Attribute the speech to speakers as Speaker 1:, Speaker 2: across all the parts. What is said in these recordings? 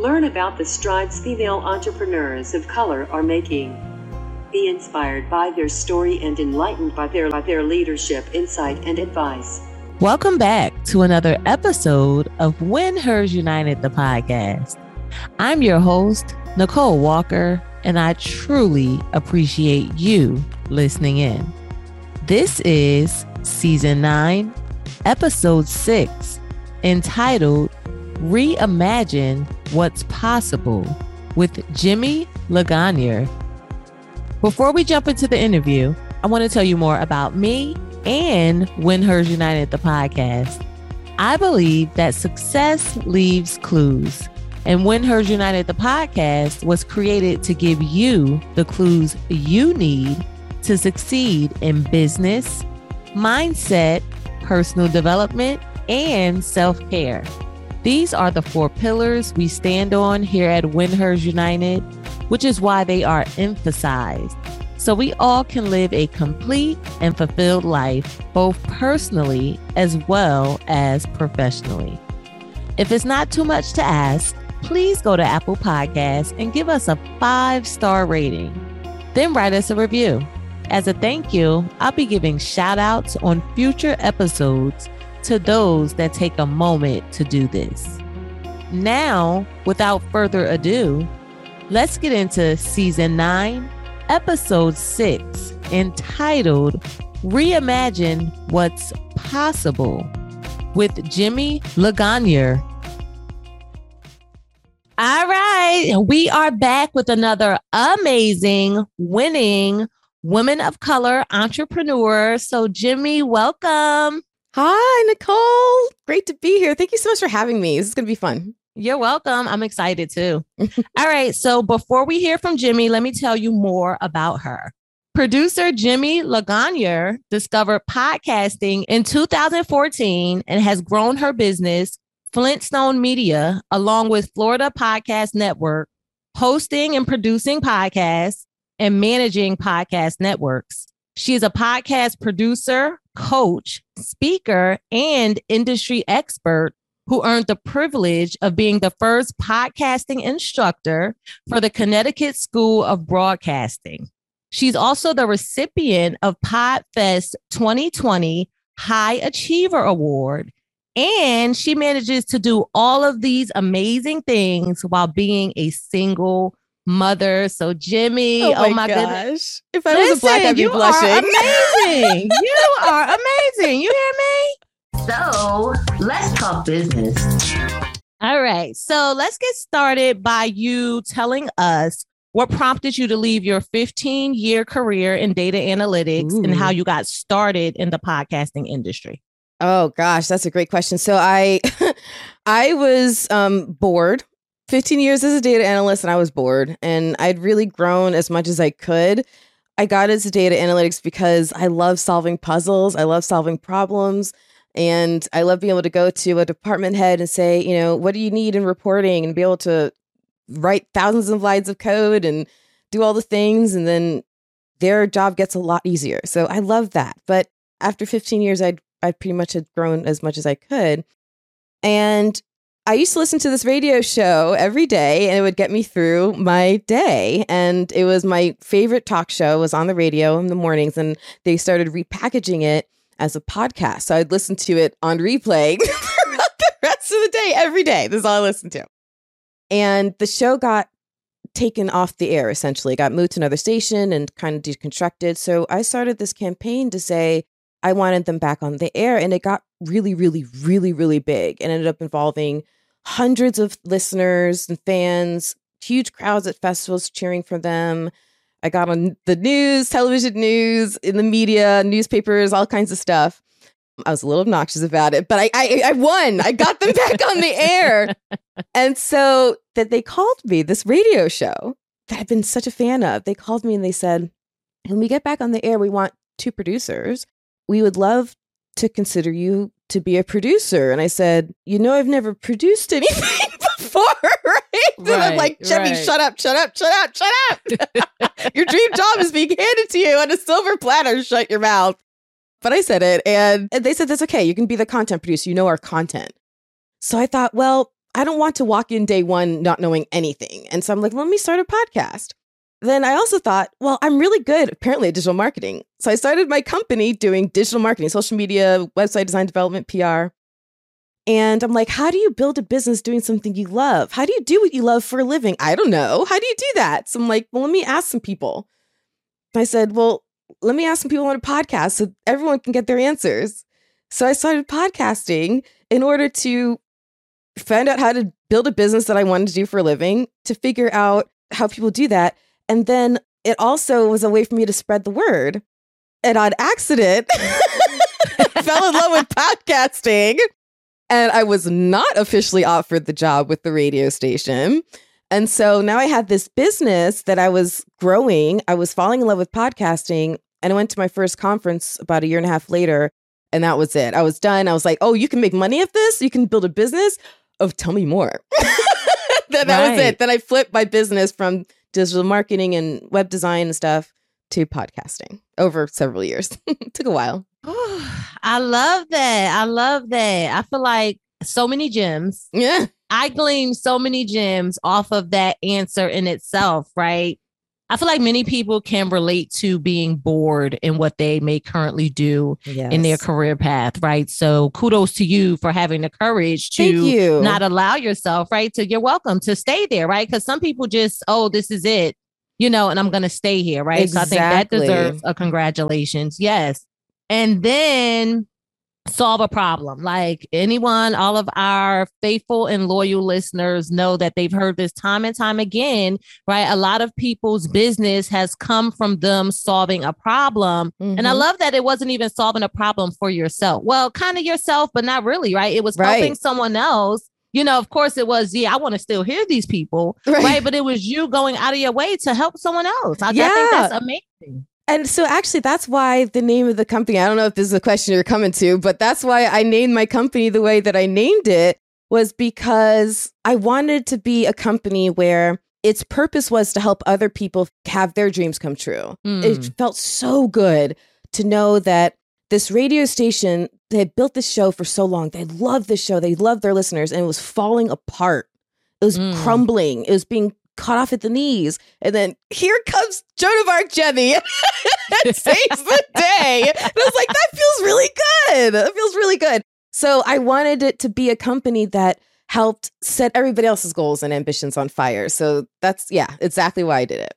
Speaker 1: Learn about the strides female entrepreneurs of color are making. Be inspired by their story and enlightened by their, by their leadership, insight, and advice.
Speaker 2: Welcome back to another episode of When Hers United, the podcast. I'm your host, Nicole Walker, and I truly appreciate you listening in. This is season nine, episode six, entitled Reimagine What's Possible with Jimmy Lagagne. Before we jump into the interview, I want to tell you more about me and When Hers United, the podcast. I believe that success leaves clues. And When Hers United, the podcast was created to give you the clues you need to succeed in business, mindset, personal development, and self care. These are the four pillars we stand on here at When Hers United, which is why they are emphasized. So we all can live a complete and fulfilled life, both personally as well as professionally. If it's not too much to ask, please go to Apple Podcasts and give us a five star rating. Then write us a review. As a thank you, I'll be giving shout outs on future episodes to those that take a moment to do this. Now, without further ado, let's get into season nine, episode six, entitled Reimagine What's Possible with Jimmy Lagagne. All right, we are back with another amazing, winning women of color entrepreneur. So, Jimmy, welcome.
Speaker 3: Hi, Nicole. Great to be here. Thank you so much for having me. This is going to be fun.
Speaker 2: You're welcome. I'm excited too. All right. So, before we hear from Jimmy, let me tell you more about her. Producer Jimmy Lagagne discovered podcasting in 2014 and has grown her business, Flintstone Media, along with Florida Podcast Network, hosting and producing podcasts and managing podcast networks. She is a podcast producer, coach, speaker, and industry expert who earned the privilege of being the first podcasting instructor for the Connecticut School of Broadcasting. She's also the recipient of PodFest 2020 High Achiever Award. And she manages to do all of these amazing things while being a single mother. So Jimmy, oh my, oh my
Speaker 3: gosh. goodness. If I Listen, was a black, I'd be you blushing.
Speaker 2: Are amazing. you are amazing. You hear me?
Speaker 1: So let's talk business.
Speaker 2: All right. So let's get started by you telling us what prompted you to leave your 15 year career in data analytics Ooh. and how you got started in the podcasting industry?
Speaker 3: Oh gosh, that's a great question. So I I was um, bored 15 years as a data analyst and I was bored and I'd really grown as much as I could. I got into data analytics because I love solving puzzles, I love solving problems, and I love being able to go to a department head and say, you know, what do you need in reporting and be able to write thousands of lines of code and do all the things and then their job gets a lot easier. So I love that. But after 15 years I I pretty much had grown as much as I could. And I used to listen to this radio show every day and it would get me through my day. And it was my favorite talk show was on the radio in the mornings and they started repackaging it as a podcast. So I'd listen to it on replay throughout the rest of the day, every day. This is all I listened to. And the show got taken off the air essentially, got moved to another station and kind of deconstructed. So I started this campaign to say I wanted them back on the air and it got really, really, really, really big and ended up involving hundreds of listeners and fans, huge crowds at festivals cheering for them. I got on the news, television news, in the media, newspapers, all kinds of stuff. I was a little obnoxious about it, but I, I, I won. I got them back on the air. And so that they called me, this radio show that I've been such a fan of, they called me and they said, when we get back on the air, we want two producers. We would love to consider you to be a producer. And I said, You know, I've never produced anything before, right? right and I'm like, Jimmy, right. shut up, shut up, shut up, shut up. your dream job is being handed to you on a silver platter. Shut your mouth. But I said it, and they said, That's okay. You can be the content producer. You know our content. So I thought, well, I don't want to walk in day one not knowing anything. And so I'm like, let me start a podcast. Then I also thought, well, I'm really good apparently at digital marketing. So I started my company doing digital marketing, social media, website design development, PR. And I'm like, how do you build a business doing something you love? How do you do what you love for a living? I don't know. How do you do that? So I'm like, well, let me ask some people. I said, well, let me ask some people on a podcast so everyone can get their answers. So I started podcasting in order to find out how to build a business that I wanted to do for a living, to figure out how people do that. And then it also was a way for me to spread the word. And on accident, fell in love with podcasting. And I was not officially offered the job with the radio station. And so now I had this business that I was growing. I was falling in love with podcasting. And I went to my first conference about a year and a half later. And that was it. I was done. I was like, oh, you can make money at this? You can build a business? Oh, tell me more. then that
Speaker 2: Right.
Speaker 3: was it. Then I flipped my business from digital marketing and web design and stuff to podcasting over several years. Took a while.
Speaker 2: I love that. I love that. I feel like so many gems.
Speaker 3: Yeah.
Speaker 2: I gleaned so many gems off of that answer in itself, right? I feel like many people can relate to being bored in what they may currently do in their career path, right? So kudos to you for having the courage to
Speaker 3: you.
Speaker 2: not allow yourself, right? To you're welcome to stay there, right? Because some people just, oh, this is it, you know, and I'm gonna stay here, right? So I think that deserves a congratulations. Yes. And then solve a problem. Like anyone, all of our faithful and loyal listeners know that they've heard this time and time again, right? A lot of people's business has come from them solving a problem. And I
Speaker 3: Mhm.
Speaker 2: love that it wasn't even solving a problem for yourself. Well, kind of yourself, but not really, right? It was helping someone else. You know, of course, it was, yeah, I want to still hear these people,
Speaker 3: Right.
Speaker 2: right? But it was you going out of your way to help someone else. I, I think that's amazing.
Speaker 3: And so actually that's why the name of the company, I don't know if this is a question you're coming to, but that's why I named my company the way that I named it was because I wanted to be a company where its purpose was to help other people have their dreams come true.
Speaker 2: Mm.
Speaker 3: It felt so good to know that this radio station, they had built this show for so long. They loved this show. They loved their listeners and it was falling apart. It was
Speaker 2: Mm.
Speaker 3: crumbling. It was being cut off at the knees. And then here comes Joan of Arc Jemmy and saves the day. And I was like, that feels really good. That feels really good. So I wanted it to be a company that helped set everybody else's goals and ambitions on fire. So that's, yeah, exactly why I did it.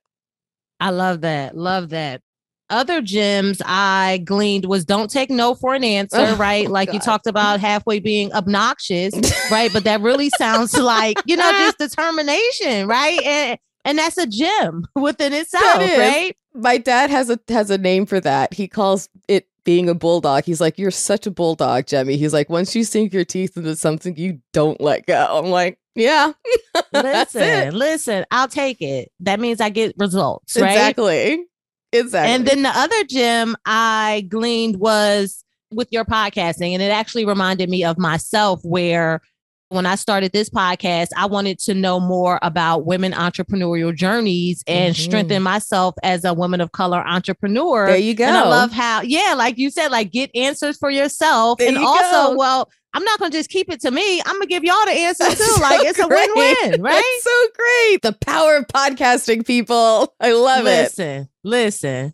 Speaker 2: I love that. Love that. Other gems I gleaned was don't take no for an answer,
Speaker 3: Oh,
Speaker 2: right? Like you talked about halfway being obnoxious, right? But that really sounds like, you know, just determination, right? And and that's a gem within itself, right?
Speaker 3: My dad has a has a name for that. He calls it being a bulldog. He's like, You're such a bulldog, Jemmy. He's like, once you sink your teeth into something, you don't let go. I'm like, Yeah.
Speaker 2: Listen, listen, I'll take it. That means I get results, right?
Speaker 3: Exactly. Exactly.
Speaker 2: And then the other gem I gleaned was with your podcasting. And it actually reminded me of myself where when I started this podcast, I wanted to know more about women entrepreneurial journeys and
Speaker 3: Mhm.
Speaker 2: strengthen myself as a woman of color entrepreneur.
Speaker 3: there you go.
Speaker 2: And I love how, yeah, like you said, like get answers for yourself.
Speaker 3: There
Speaker 2: and
Speaker 3: you
Speaker 2: also,
Speaker 3: go.
Speaker 2: well, I'm not gonna just keep it to me. I'm gonna give y'all the answer
Speaker 3: That's
Speaker 2: too.
Speaker 3: so
Speaker 2: like it's a win-win, right?
Speaker 3: That's so great. The power of podcasting, people. I love it.
Speaker 2: listen, listen.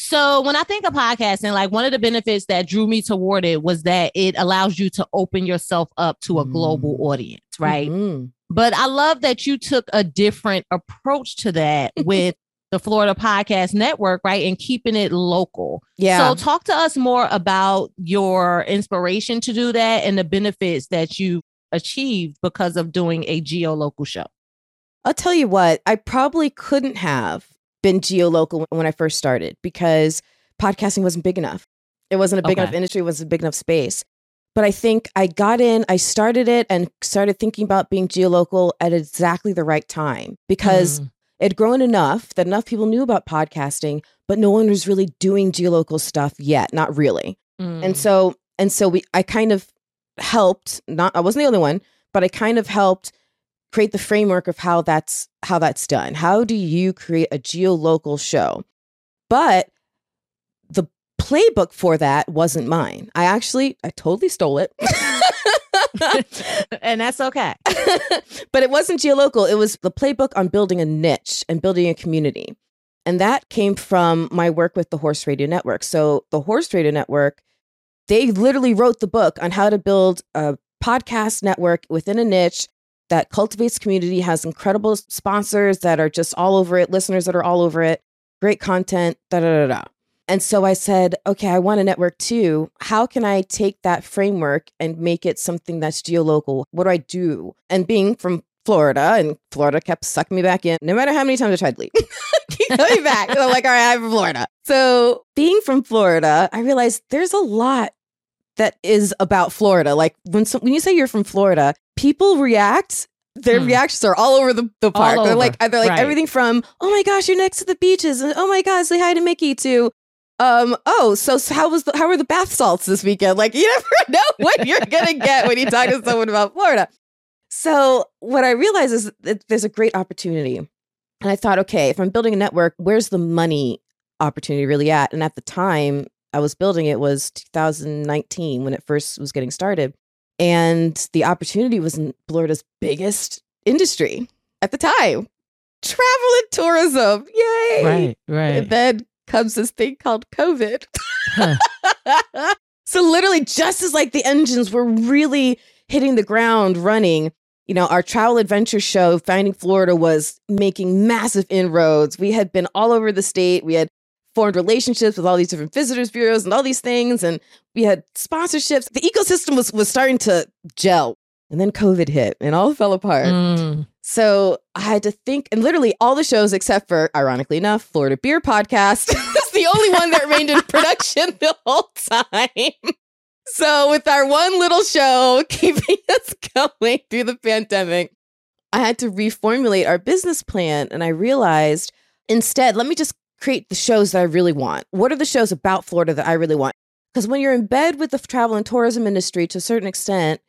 Speaker 2: So when I think of podcasting, like one of the benefits that drew me toward it was that it allows you to open yourself up to a global
Speaker 3: Mm.
Speaker 2: audience, right?
Speaker 3: Mhm.
Speaker 2: But I love that you took a different approach to that with the Florida Podcast Network, right? And keeping it local.
Speaker 3: Yeah.
Speaker 2: So talk to us more about your inspiration to do that and the benefits that you achieved because of doing a geo-local show.
Speaker 3: I'll tell you what, I probably couldn't have been geolocal when I first started because podcasting wasn't big enough. It wasn't a big
Speaker 2: Okay.
Speaker 3: enough industry, it wasn't a big enough space. But I think I got in, I started it and started thinking about being geolocal at exactly the right time because
Speaker 2: Mm.
Speaker 3: it had grown enough that enough people knew about podcasting, but no one was really doing geolocal stuff yet, not really.
Speaker 2: Mm.
Speaker 3: And so and so we I kind of helped, not I wasn't the only one, but I kind of helped create the framework of how that's how that's done. How do you create a geolocal show? But the playbook for that wasn't mine. I actually I totally stole it.
Speaker 2: and that's okay.
Speaker 3: but it wasn't geolocal. It was the playbook on building a niche and building a community. And that came from my work with the Horse Radio Network. So, the Horse Radio Network, they literally wrote the book on how to build a podcast network within a niche that cultivates community, has incredible sponsors that are just all over it, listeners that are all over it, great content, da da da da. And so I said, okay, I want a network too. How can I take that framework and make it something that's geolocal? What do I do? And being from Florida, and Florida kept sucking me back in, no matter how many times I tried to leave. Keep coming back. I'm like, all right, I'm from Florida. So being from Florida, I realized there's a lot that is about Florida. Like when some, when you say you're from Florida, people react. Their
Speaker 2: Hmm.
Speaker 3: reactions are all over the, the park. They're
Speaker 2: over.
Speaker 3: like they're like
Speaker 2: Right.
Speaker 3: everything from oh my gosh, you're next to the beaches, and oh my god, say hi to Mickey to um oh so, so how was the, how were the bath salts this weekend? Like you never know what you're gonna get when you talk to someone about Florida. So what I realized is that there's a great opportunity, and I thought, okay, if I'm building a network, where's the money opportunity really at? And at the time I was building it was 2019 when it first was getting started. And the opportunity was in Florida's biggest industry at the time travel and tourism. Yay.
Speaker 2: Right, right.
Speaker 3: And then comes this thing called COVID.
Speaker 2: Huh.
Speaker 3: so, literally, just as like the engines were really hitting the ground running, you know, our travel adventure show, Finding Florida, was making massive inroads. We had been all over the state. We had formed relationships with all these different visitors bureaus and all these things and we had sponsorships. The ecosystem was was starting to gel and then covid hit and all fell apart.
Speaker 2: Mm.
Speaker 3: so i had to think and literally all the shows except for ironically enough florida beer podcast is the only one that remained in production the whole time. So with our one little show keeping us going through the pandemic i had to reformulate our business plan and i realized instead let me just create the shows that I really want. What are the shows about Florida that I really want? Because when you're in bed with the travel and tourism industry to a certain extent,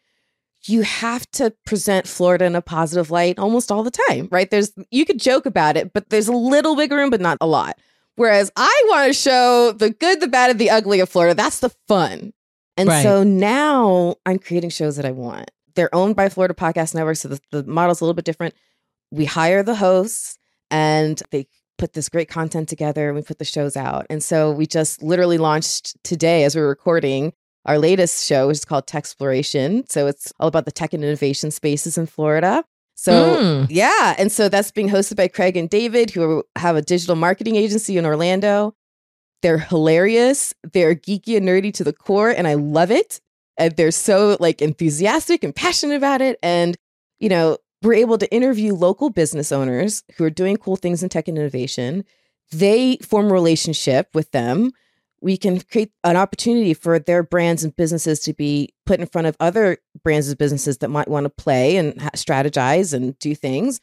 Speaker 3: you have to present Florida in a positive light almost all the time, right? There's you could joke about it, but there's a little wiggle room, but not a lot. Whereas I want to show the good, the bad, and the ugly of Florida. That's the fun. And
Speaker 2: Right.
Speaker 3: so now I'm creating shows that I want. They're owned by Florida Podcast Network, so the, the model's a little bit different. We hire the hosts and they put this great content together and we put the shows out. And so we just literally launched today as we're recording our latest show, which is called Techsploration. So it's all about the tech and innovation spaces in Florida. So
Speaker 2: Mm.
Speaker 3: yeah, and so that's being hosted by Craig and David, who have a digital marketing agency in Orlando. They're hilarious. They're geeky and nerdy to the core, and I love it. And they're so like enthusiastic and passionate about it. And you know, we're able to interview local business owners who are doing cool things in tech and innovation. They form a relationship with them. We can create an opportunity for their brands and businesses to be put in front of other brands and businesses that might want to play and strategize and do things.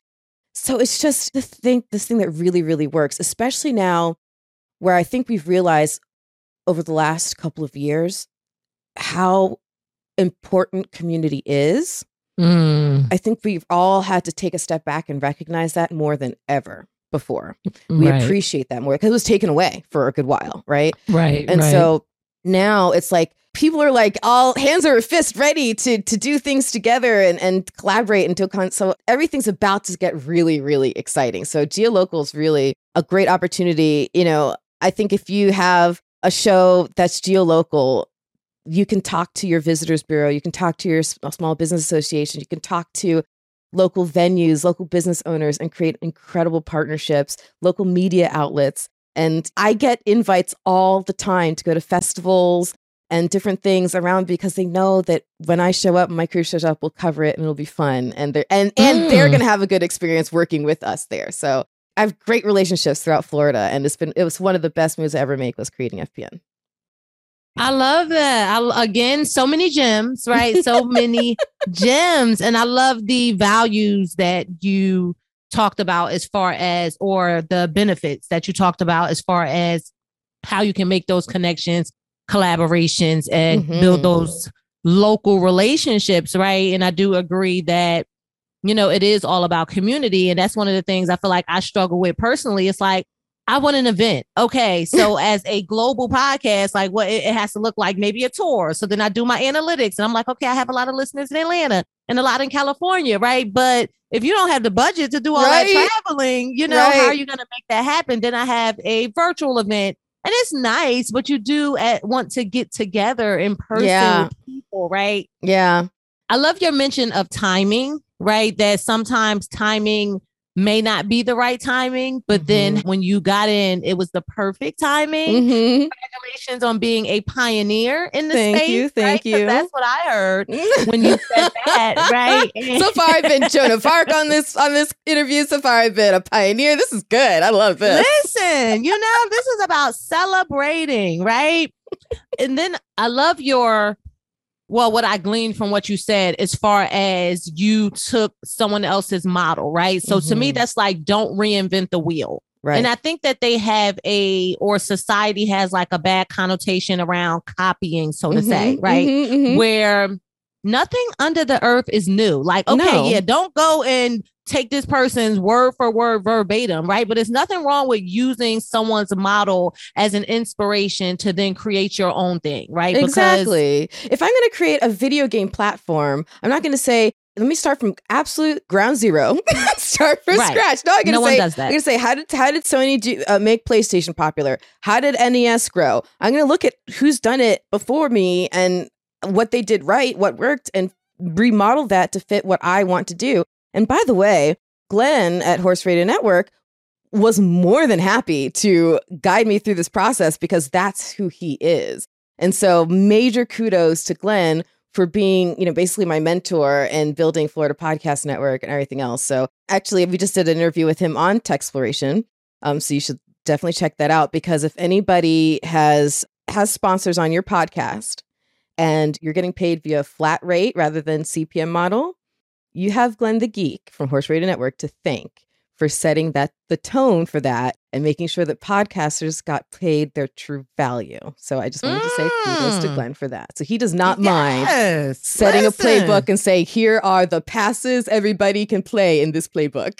Speaker 3: So it's just the thing, this thing that really, really works, especially now where I think we've realized over the last couple of years how important community is.
Speaker 2: Mm.
Speaker 3: I think we've all had to take a step back and recognize that more than ever before. We
Speaker 2: right,
Speaker 3: appreciate that more because it was taken away for a good while, right?
Speaker 2: right,
Speaker 3: And
Speaker 2: right.
Speaker 3: so now it's like people are like all hands over fist ready to to do things together and and collaborate and do con- so everything's about to get really really exciting. So geolocal is really a great opportunity. You know, I think if you have a show that's geolocal, you can talk to your visitors bureau, you can talk to your small business association, you can talk to local venues, local business owners and create incredible partnerships, local media outlets. And I get invites all the time to go to festivals and different things around because they know that when I show up, my crew shows up, we'll cover it and it'll be fun. And they're and and they're
Speaker 2: Mm.
Speaker 3: gonna have a good experience working with us there. So I have great relationships throughout Florida, and it's been it was one of the best moves I ever make was creating FPN.
Speaker 2: I love that. I, again, so many gems, right? So many gems. And I love the values that you talked about as far as, or the benefits that you talked about as far as how you can make those connections, collaborations, and build
Speaker 3: Mhm.
Speaker 2: those local relationships, right? And I do agree that, you know, it is all about community. And that's one of the things I feel like I struggle with personally. It's like, I want an event. Okay. So as a global podcast, like what it, it has to look like maybe a tour. So then I do my analytics and I'm like, okay, I have a lot of listeners in Atlanta and a lot in California, right? But if you don't have the budget to do all
Speaker 3: Right.
Speaker 2: that traveling, you know, how are you going to make that happen? Then I have a virtual event and it's nice, but you do at, want to get together in person
Speaker 3: Yeah.
Speaker 2: with people, right?
Speaker 3: Yeah.
Speaker 2: I love your mention of timing, right? That sometimes timing may not be the right timing, but then when you got in, it was the perfect timing.
Speaker 3: hmm
Speaker 2: Congratulations on being a pioneer in the
Speaker 3: Thank
Speaker 2: space.
Speaker 3: you, thank
Speaker 2: right?
Speaker 3: you.
Speaker 2: That's what I heard when you said that, right?
Speaker 3: So far, I've been Joan of Arc on this on this interview. So far, I've been a pioneer. This is good. I love this.
Speaker 2: Listen, you know, this is about celebrating, right? and then I love your, well, what I gleaned from what you said as far as you took someone else's model, right? So to me,
Speaker 3: Mhm.
Speaker 2: that's like don't reinvent the wheel.
Speaker 3: Right.
Speaker 2: And I think that they have a, or society has like a bad connotation around copying, so to say,
Speaker 3: Mhm,
Speaker 2: right?
Speaker 3: mhm, mhm.
Speaker 2: where nothing under the earth is new. Like, okay,
Speaker 3: No.
Speaker 2: yeah, don't go and take this person's word for word verbatim, right? But there's nothing wrong with using someone's model as an inspiration to then create your own thing, right?
Speaker 3: Exactly. if I'm going to create a video game platform, I'm not going to say, let me start from absolute ground zero, start from
Speaker 2: Right.
Speaker 3: scratch. No, I'm going
Speaker 2: no
Speaker 3: say, I'm going to say, how did how did Sony do, uh, make PlayStation popular? How did NES grow? I'm going to look at who's done it before me and what they did right, what worked, and remodel that to fit what I want to do. And by the way, Glenn at Horse Radio Network was more than happy to guide me through this process because that's who he is. And so major kudos to Glenn for being, you know, basically my mentor and building Florida Podcast Network and everything else. So actually we just did an interview with him on Techsploration. Um, so you should definitely check that out because if anybody has has sponsors on your podcast and you're getting paid via flat rate rather than CPM model, you have Glenn the Geek from Horse Radio Network to thank for setting that the tone for that and making sure that podcasters got paid their true value. So I just wanted to say kudos to
Speaker 2: Mm.
Speaker 3: Glenn for that. So he does not mind setting
Speaker 2: Listen.
Speaker 3: a playbook and say, here are the passes everybody can play in this playbook.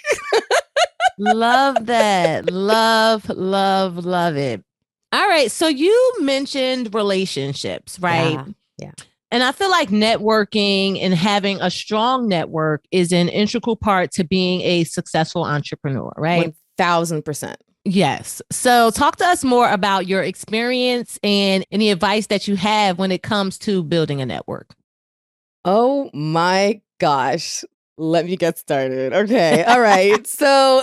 Speaker 2: love that. Love, love, love it. All right. So you mentioned relationships, right?
Speaker 3: Yeah, yeah.
Speaker 2: And I feel like networking and having a strong network is an integral part to being a successful entrepreneur, right?
Speaker 3: One thousand percent.
Speaker 2: Yes. So talk to us more about your experience and any advice that you have when it comes to building a network.
Speaker 3: Oh my gosh. Let me get started. Okay. All right. so,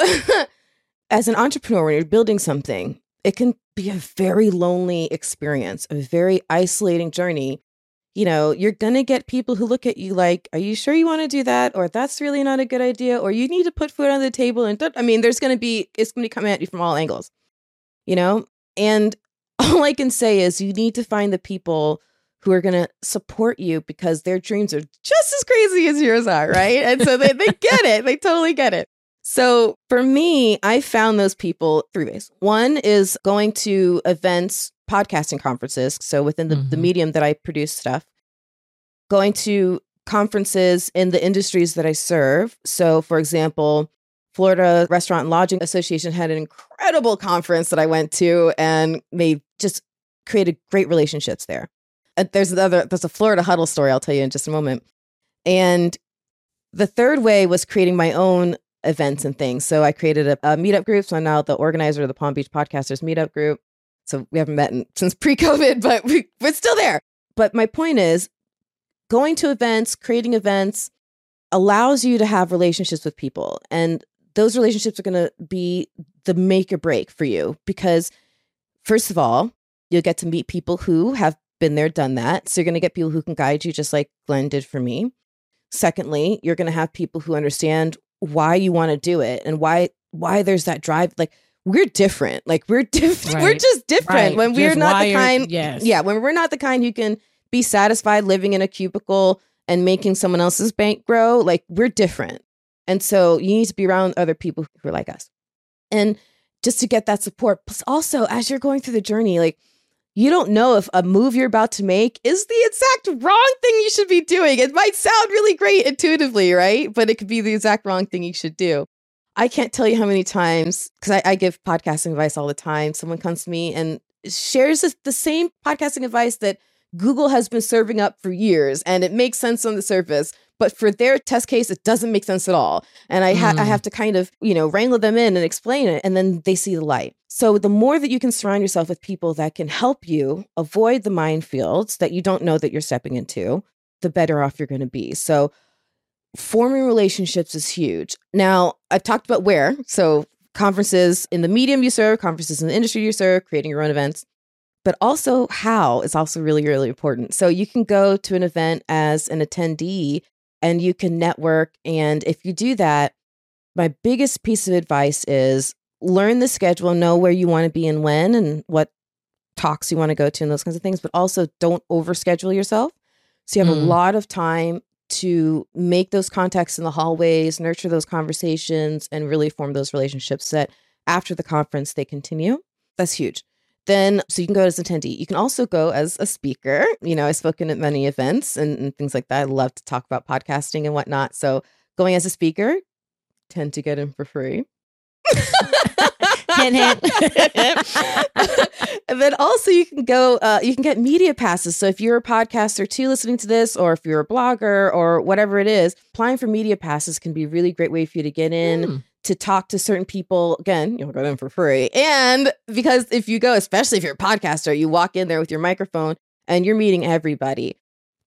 Speaker 3: as an entrepreneur, when you're building something, it can be a very lonely experience, a very isolating journey. You know, you're going to get people who look at you like, Are you sure you want to do that? Or that's really not a good idea. Or you need to put food on the table. And I mean, there's going to be, it's going to come at you from all angles, you know? And all I can say is you need to find the people who are going to support you because their dreams are just as crazy as yours are, right? And so they, they get it. They totally get it. So for me, I found those people three ways. One is going to events, podcasting conferences. So within the, the
Speaker 2: Mhm.
Speaker 3: medium that I produce stuff, going to conferences in the industries that I serve. So, for example, Florida Restaurant and Lodging Association had an incredible conference that I went to and made just created great relationships there. Uh, there's another there's a Florida huddle story I'll tell you in just a moment. And the third way was creating my own events and things. So I created a, a meetup group. So I'm now the organizer of the Palm Beach Podcasters Meetup Group. So we haven't met in, since pre-COVID, but we, we're still there. But my point is, going to events, creating events, allows you to have relationships with people, and those relationships are going to be the make or break for you because, first of all, you'll get to meet people who have been there, done that. So you're going to get people who can guide you, just like Glenn did for me. Secondly, you're going to have people who understand why you want to do it and why why there's that drive. Like we're different. Like we're different. We're just different
Speaker 2: Right.
Speaker 3: when we're
Speaker 2: Just
Speaker 3: not the kind.
Speaker 2: yes.
Speaker 3: Yeah, when we're not the kind who can be satisfied living in a cubicle and making someone else's bank grow. Like we're different, and so you need to be around other people who are like us, and just to get that support. Plus, also as you're going through the journey, like you don't know if a move you're about to make is the exact wrong thing you should be doing. It might sound really great intuitively, right? But it could be the exact wrong thing you should do. I can't tell you how many times, because I, I give podcasting advice all the time. Someone comes to me and shares this, the same podcasting advice that Google has been serving up for years and it makes sense on the surface. But for their test case, it doesn't make sense at all. And I, ha- I
Speaker 2: Mm.
Speaker 3: have to kind of, you know, wrangle them in and explain it. And then they see the light. So the more that you can surround yourself with people that can help you avoid the minefields that you don't know that you're stepping into, the better off you're going to be. So forming relationships is huge. Now, I've talked about where. So conferences in the medium you serve, conferences in the industry you serve, creating your own events but also how is also really really important so you can go to an event as an attendee and you can network and if you do that my biggest piece of advice is learn the schedule know where you want to be and when and what talks you want to go to and those kinds of things but also don't overschedule yourself so you have a
Speaker 2: Mm.
Speaker 3: lot of time to make those contacts in the hallways nurture those conversations and really form those relationships that after the conference they continue. That's huge. Then so you can go as an attendee. You can also go as a speaker. You know i've spoken at many events and, and things like that. I love to talk about podcasting and whatnot. So going as a speaker tend to get in for free
Speaker 2: Hint, hint.
Speaker 3: and then also you can go uh, you can get media passes so if you're a podcaster too listening to this or if you're a blogger or whatever it is applying for media passes can be a really great way for you to get in
Speaker 2: Mm.
Speaker 3: to talk to certain people. Again, you'll go in for free. And because if you go, especially if you're a podcaster, you walk in there with your microphone and you're meeting everybody.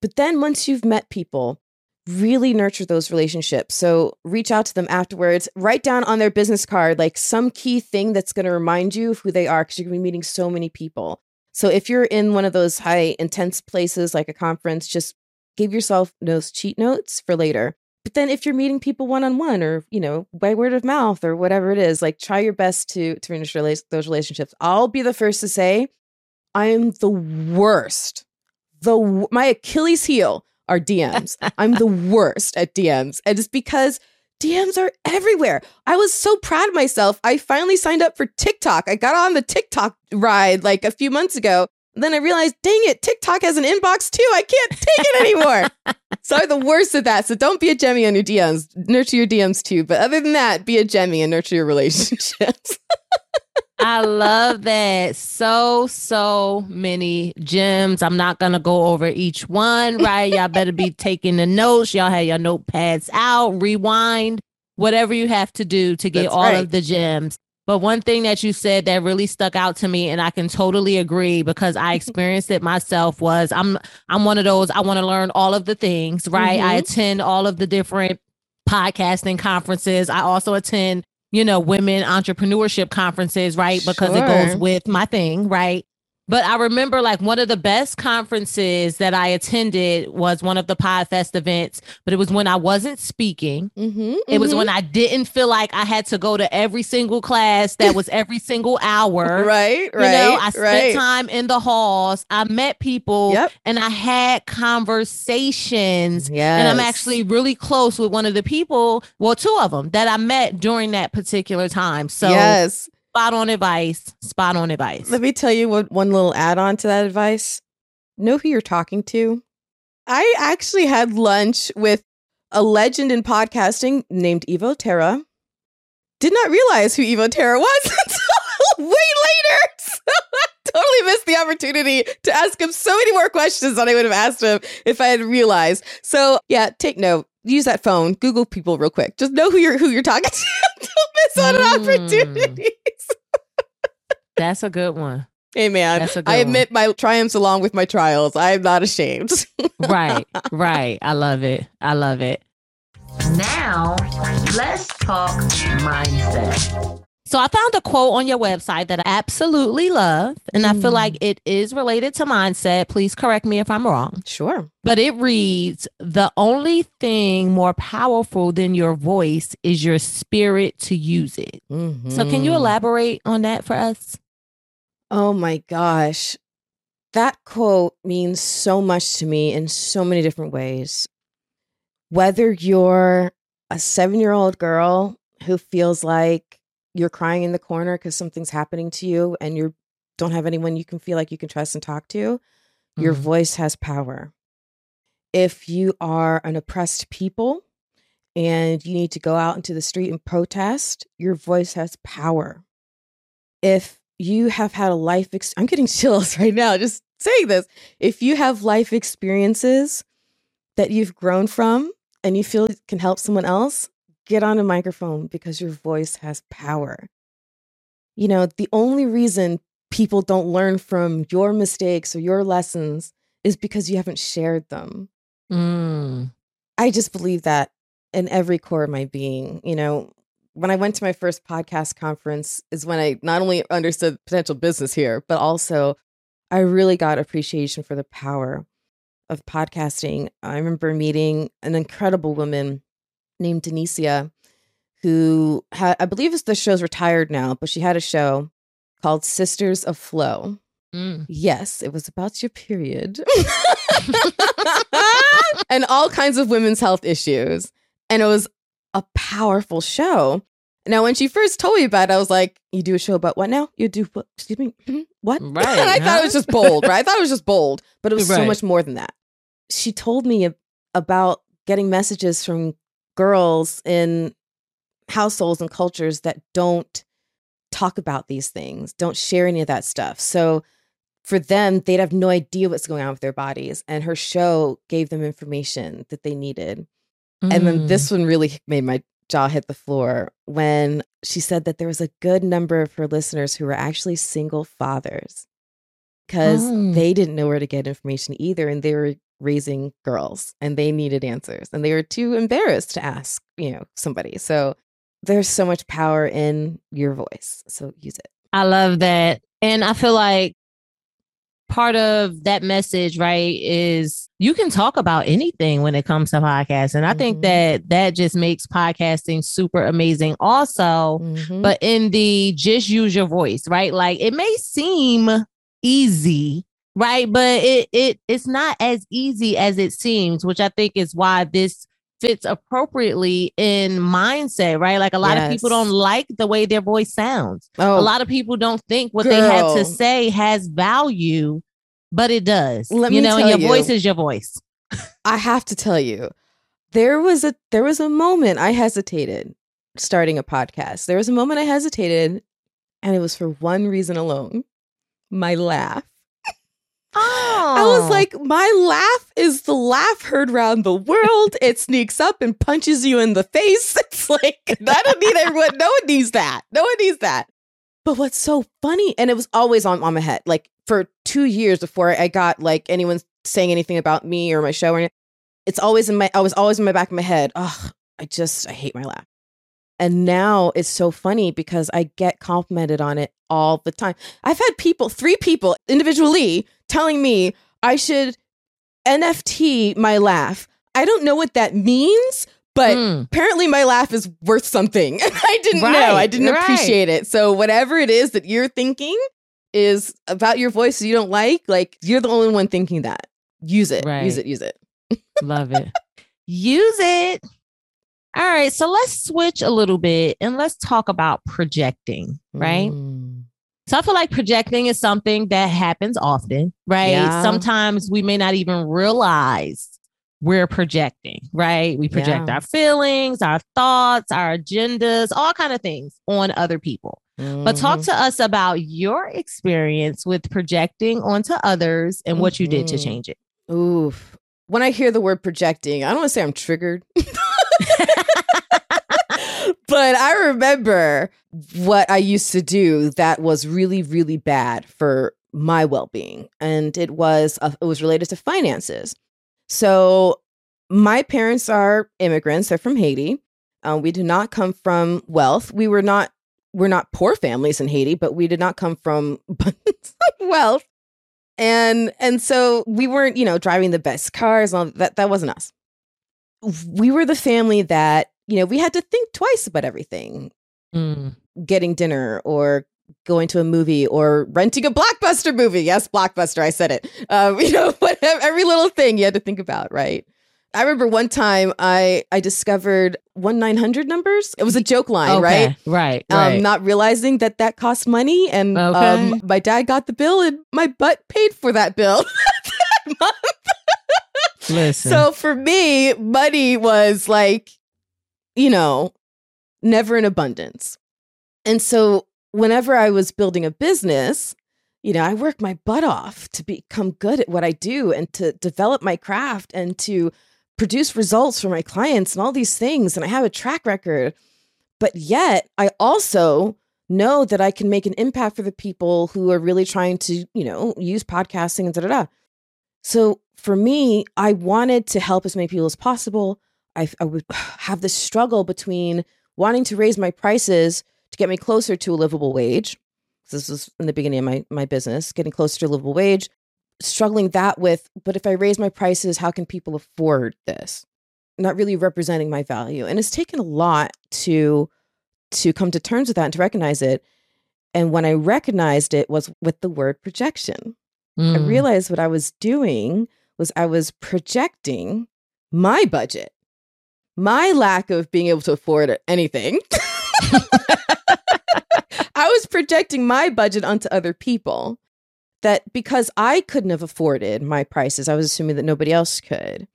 Speaker 3: But then once you've met people, really nurture those relationships. So reach out to them afterwards, write down on their business card like some key thing that's going to remind you of who they are because you're going to be meeting so many people. So if you're in one of those high intense places like a conference, just give yourself those cheat notes for later. But then if you're meeting people one on one or, you know, by word of mouth or whatever it is, like try your best to to finish those relationships. I'll be the first to say I am the worst. The my Achilles heel are DMs. I'm the worst at DMs. And it's because DMs are everywhere. I was so proud of myself. I finally signed up for TikTok. I got on the TikTok ride like a few months ago. Then I realized, dang it, TikTok has an inbox too. I can't take it anymore. so I'm the worst at that. So don't be a Jemmy on your DMs. Nurture your DMs too. But other than that, be a Jemmy and nurture your relationships.
Speaker 2: I love that. So, so many gems. I'm not going to go over each one, right? Y'all better be taking the notes. Y'all have your notepads out, rewind, whatever you have to do to get
Speaker 3: That's
Speaker 2: all
Speaker 3: right.
Speaker 2: of the gems. But one thing that you said that really stuck out to me, and I can totally agree because I experienced it myself, was I'm I'm one of those I want to learn all of the things, right? I
Speaker 3: Mhm.
Speaker 2: attend all of the different podcasting conferences. I also attend you know, women entrepreneurship conferences, right? Because it goes with my thing, right? But I remember like one of the best conferences that I attended was one of the Podfest events, but it was when I wasn't speaking.
Speaker 3: Mm-hmm,
Speaker 2: It was when I didn't feel like I had to go to every single class that was every single hour.
Speaker 3: right, right,
Speaker 2: You know, I spent
Speaker 3: right.
Speaker 2: time in the halls. I met people
Speaker 3: Yep.
Speaker 2: and I had conversations.
Speaker 3: Yes.
Speaker 2: And I'm actually really close with one of the people, well, two of them that I met during that particular time. So
Speaker 3: yes.
Speaker 2: Spot on advice, spot on advice.
Speaker 3: Let me tell you what one little add on to that advice. Know who you're talking to. I actually had lunch with a legend in podcasting named Evo Terra. Did not realize who Evo Terra was until way later. So I totally missed the opportunity to ask him so many more questions than I would have asked him if I had realized. So yeah, take note. Use that phone. Google people real quick. Just know who you're who you're talking to. Don't miss out on
Speaker 2: Mm.
Speaker 3: opportunities.
Speaker 2: That's a good one.
Speaker 3: Hey man,
Speaker 2: That's a good
Speaker 3: I
Speaker 2: one.
Speaker 3: admit my triumphs along with my trials. I am not ashamed.
Speaker 2: Right, right. I love it. I love it. Now, let's talk mindset. So I found a quote on your website that I absolutely love, and I feel
Speaker 3: Mm.
Speaker 2: like it is related to mindset. Please correct me if I'm wrong.
Speaker 3: sure.
Speaker 2: But it reads The only thing more powerful than your voice is your spirit to use it. So, can you
Speaker 3: Mhm.
Speaker 2: elaborate on that for us?
Speaker 3: Oh my gosh. That quote means so much to me in so many different ways. Whether you're a seven year old girl who feels like you're crying in the corner because something's happening to you and you don't have anyone you can feel like you can trust and talk to, your
Speaker 2: Mhm.
Speaker 3: voice has power. If you are an oppressed people and you need to go out into the street and protest, your voice has power. If you have had a life, ex- I'm getting chills right now just saying this. If you have life experiences that you've grown from and you feel it can help someone else, get on a microphone because your voice has power. You know, the only reason people don't learn from your mistakes or your lessons is because you haven't shared them.
Speaker 2: Mm.
Speaker 3: I just believe that in every core of my being. You know, when I went to my first podcast conference is when I not only understood potential business here, but also I really got appreciation for the power of podcasting. I remember meeting an incredible woman named Denicia, who had, I believe is the show's retired now, but she had a show called Sisters of Flow.
Speaker 2: Mm.
Speaker 3: Yes, it was about your period and all kinds of women's health issues. And it was a powerful show. Now, when she first told me about it, I was like, You do a show about what now? You do what? Excuse me? Mhm. What?
Speaker 2: Right,
Speaker 3: and I thought it was just bold, right? I thought it was just bold, but it was so much more than that. She told me about getting messages from girls in households and cultures that don't talk about these things, don't share any of that stuff. So for them, they'd have no idea what's going on with their bodies. And her show gave them information that they needed. And then
Speaker 2: Mm.
Speaker 3: this one really made my jaw hit the floor when she said that there was a good number of her listeners who were actually single fathers because
Speaker 2: Oh.
Speaker 3: they didn't know where to get information either. And they were raising girls and they needed answers and they were too embarrassed to ask, you know, somebody. So there's so much power in your voice. So use it.
Speaker 2: I love that. And I feel like part of that message, right, is you can talk about anything when it comes to podcasts. And I think
Speaker 3: Mhm.
Speaker 2: that that just makes podcasting super amazing also.
Speaker 3: Mhm.
Speaker 2: But in the just use your voice, right? Like it may seem easy, right? But it it it's not as easy as it seems, which I think is why this fits appropriately in mindset, right? Like a lot of people don't like the way their voice sounds
Speaker 3: oh,
Speaker 2: a lot of people don't think what they had
Speaker 3: Girl.
Speaker 2: to say has value, but it does.
Speaker 3: Let
Speaker 2: you
Speaker 3: me
Speaker 2: know, your voice is your voice.
Speaker 3: I have to tell you, there was a there was a moment I hesitated starting a podcast. There was a moment I hesitated, and it was for one reason alone: my laugh.
Speaker 2: Oh,
Speaker 3: I was like, my laugh is the laugh heard around the world. it sneaks up and punches you in the face. It's like I don't need everyone. No one needs that. No one needs that. But what's so funny, and it was always on, on my head, like for two years before I got like anyone saying anything about me or my show or anything. It's always in my I was always in my back of my head. Ugh, I just I hate my laugh. And now it's so funny because I get complimented on it all the time. I've had people, three people individually, telling me I should NFT my laugh. I don't know what that means, but
Speaker 2: Mm.
Speaker 3: apparently my laugh is worth something. And I didn't know. I didn't
Speaker 2: right.
Speaker 3: appreciate it. So whatever it is that you're thinking is about your voice you don't like, like you're the only one thinking that. Use it. Use it. Use it.
Speaker 2: love it. Use it. All right, so let's switch a little bit and let's talk about projecting, right?
Speaker 3: Mm.
Speaker 2: So I feel like projecting is something that happens often, right?
Speaker 3: Yeah.
Speaker 2: Sometimes we may not even realize we're projecting, right? We project
Speaker 3: Yeah.
Speaker 2: our feelings, our thoughts, our agendas, all kind of things on other people. But talk
Speaker 3: Mhm.
Speaker 2: to us about your experience with projecting onto others and what you did to
Speaker 3: Mhm.
Speaker 2: change it.
Speaker 3: Oof. When I hear the word projecting, I don't want to say I'm triggered. but I remember what I used to do that was really, really bad for my well-being, and it was uh, it was related to finances. So my parents are immigrants; they're from Haiti. Uh, we do not come from wealth. We were not we're not poor families in Haiti, but we did not come from wealth. And and so we weren't, you know, driving the best cars. All that that wasn't us. We were the family that you know we had to think twice about everything,
Speaker 2: Mm.
Speaker 3: getting dinner or going to a movie or renting a blockbuster movie. Yes, blockbuster. I said it. Um, you know, whatever, every little thing you had to think about, right? I remember one time I I discovered one nine hundred numbers. It was a joke line, right?
Speaker 2: Right.
Speaker 3: um,
Speaker 2: Right.
Speaker 3: not realizing that that cost money. And
Speaker 2: Okay.
Speaker 3: um, my dad got the bill, and my butt paid for that bill. that month.
Speaker 2: Listen.
Speaker 3: So for me, money was like you know, never in abundance. And so whenever I was building a business, you know, I worked my butt off to become good at what I do and to develop my craft and to produce results for my clients and all these things. And I have a track record. But yet, I also know that I can make an impact for the people who are really trying to, you know, use podcasting and da da da. So for me, I wanted to help as many people as possible. I, I would have this struggle between wanting to raise my prices to get me closer to a livable wage. This was in the beginning of my, my business, getting closer to a livable wage, struggling that with, but if I raise my prices, how can people afford this? Not really representing my value. And it's taken a lot to to come to terms with that and to recognize it. And when I recognized it was with the word projection. Mm. I realized what I was doing was I was projecting my budget, my lack of being able to afford anything. I was projecting my budget onto other people that because I couldn't have afforded my prices, I was assuming that nobody else could.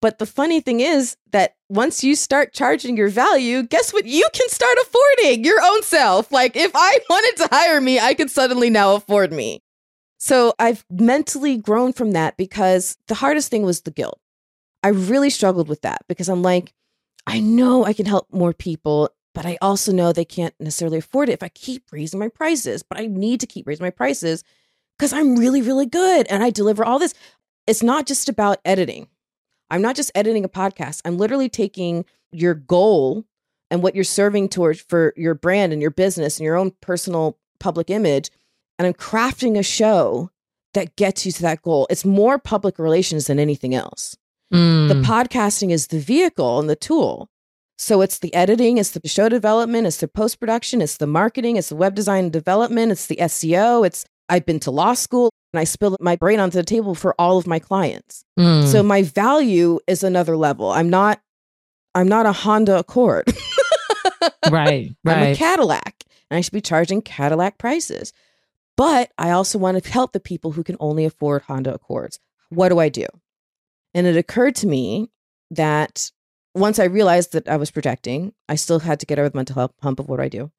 Speaker 3: But the funny thing is that once you start charging your value, guess what? You can start affording your own self. Like if I wanted to hire me, I could suddenly now afford me. So I've mentally grown from that because the hardest thing was the guilt. I really struggled with that because I'm like, I know I can help more people, but I also know they can't necessarily afford it if I keep raising my prices. But I need to keep raising my prices because I'm really, really good and I deliver all this. It's not just about editing. I'm not just editing a podcast. I'm literally taking your goal and what you're serving towards for your brand and your business and your own personal public image, and I'm crafting a show that gets you to that goal. It's more public relations than anything else. Mm. The podcasting is the vehicle and the tool. So it's the editing, it's the show development, it's the post production, it's the marketing, it's the web design and development, it's the SEO, it's I've been to law school and I spilled my brain onto the table for all of my clients. Mm. So my value is another level. I'm not I'm not a Honda Accord.
Speaker 2: right, right.
Speaker 3: I'm a Cadillac and I should be charging Cadillac prices. But I also want to help the people who can only afford Honda Accords. What do I do? And it occurred to me that once I realized that I was projecting, I still had to get over the mental health hump of what do I do.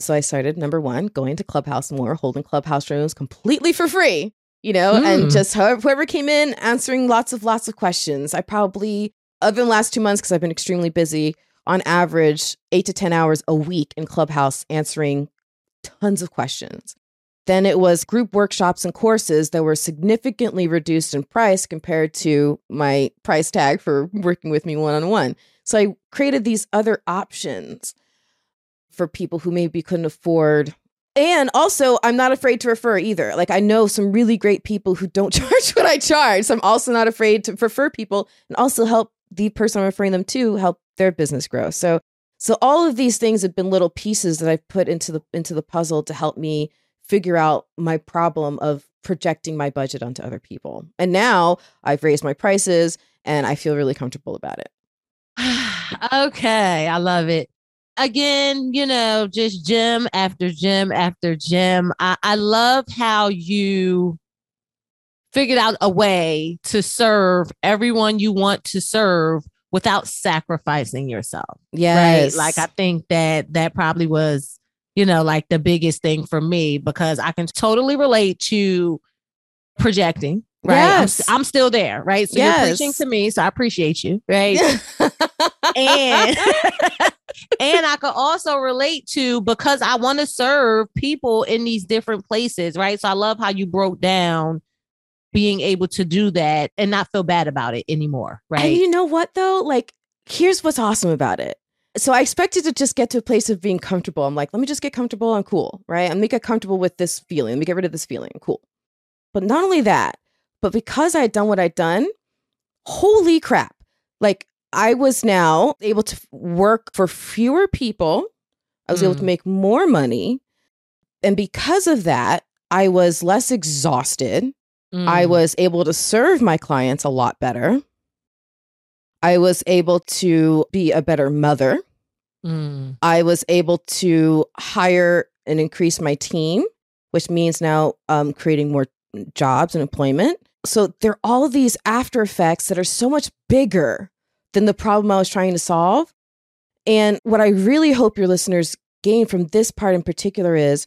Speaker 3: So I started number one, going to Clubhouse more, holding Clubhouse rooms completely for free, you know, mm. and just whoever, whoever came in answering lots of lots of questions. I probably, other than the last two months, because I've been extremely busy, on average, eight to 10 hours a week in Clubhouse answering tons of questions. Then it was group workshops and courses that were significantly reduced in price compared to my price tag for working with me one on one. So I created these other options for people who maybe couldn't afford. And also, I'm not afraid to refer either. Like, I know some really great people who don't charge what I charge. So I'm also not afraid to refer people and also help the person I'm referring them to help their business grow. So, so all of these things have been little pieces that I've put into the into the puzzle to help me figure out my problem of projecting my budget onto other people. And now I've raised my prices and I feel really comfortable about it.
Speaker 2: okay, I love it again, you know, just gym after gym after gym. I, I love how you figured out a way to serve everyone you want to serve without sacrificing yourself.
Speaker 3: Yes.
Speaker 2: Right. Like I think that that probably was, you know, like the biggest thing for me because I can totally relate to projecting. Right. Yes. I'm, I'm still there. Right. So yes. you're preaching to me. So I appreciate you. Right. and and I could also relate to because I want to serve people in these different places, right? So I love how you broke down being able to do that and not feel bad about it anymore, right?
Speaker 3: And you know what though? Like, here's what's awesome about it. So I expected to just get to a place of being comfortable. I'm like, let me just get comfortable. I'm cool, right? And me get comfortable with this feeling. Let me get rid of this feeling. Cool. But not only that, but because I had done what I'd done, holy crap. Like I was now able to work for fewer people. I was mm. able to mm. make more money. And because of that, I was less exhausted. Mm. I was able to serve my clients a lot better. I was able to be a better mother. Mm. I was able to hire and increase my team, which means now um, creating more jobs and employment. So there are all these after effects that are so much bigger than the problem I was trying to solve. And what I really hope your listeners gain from this part in particular is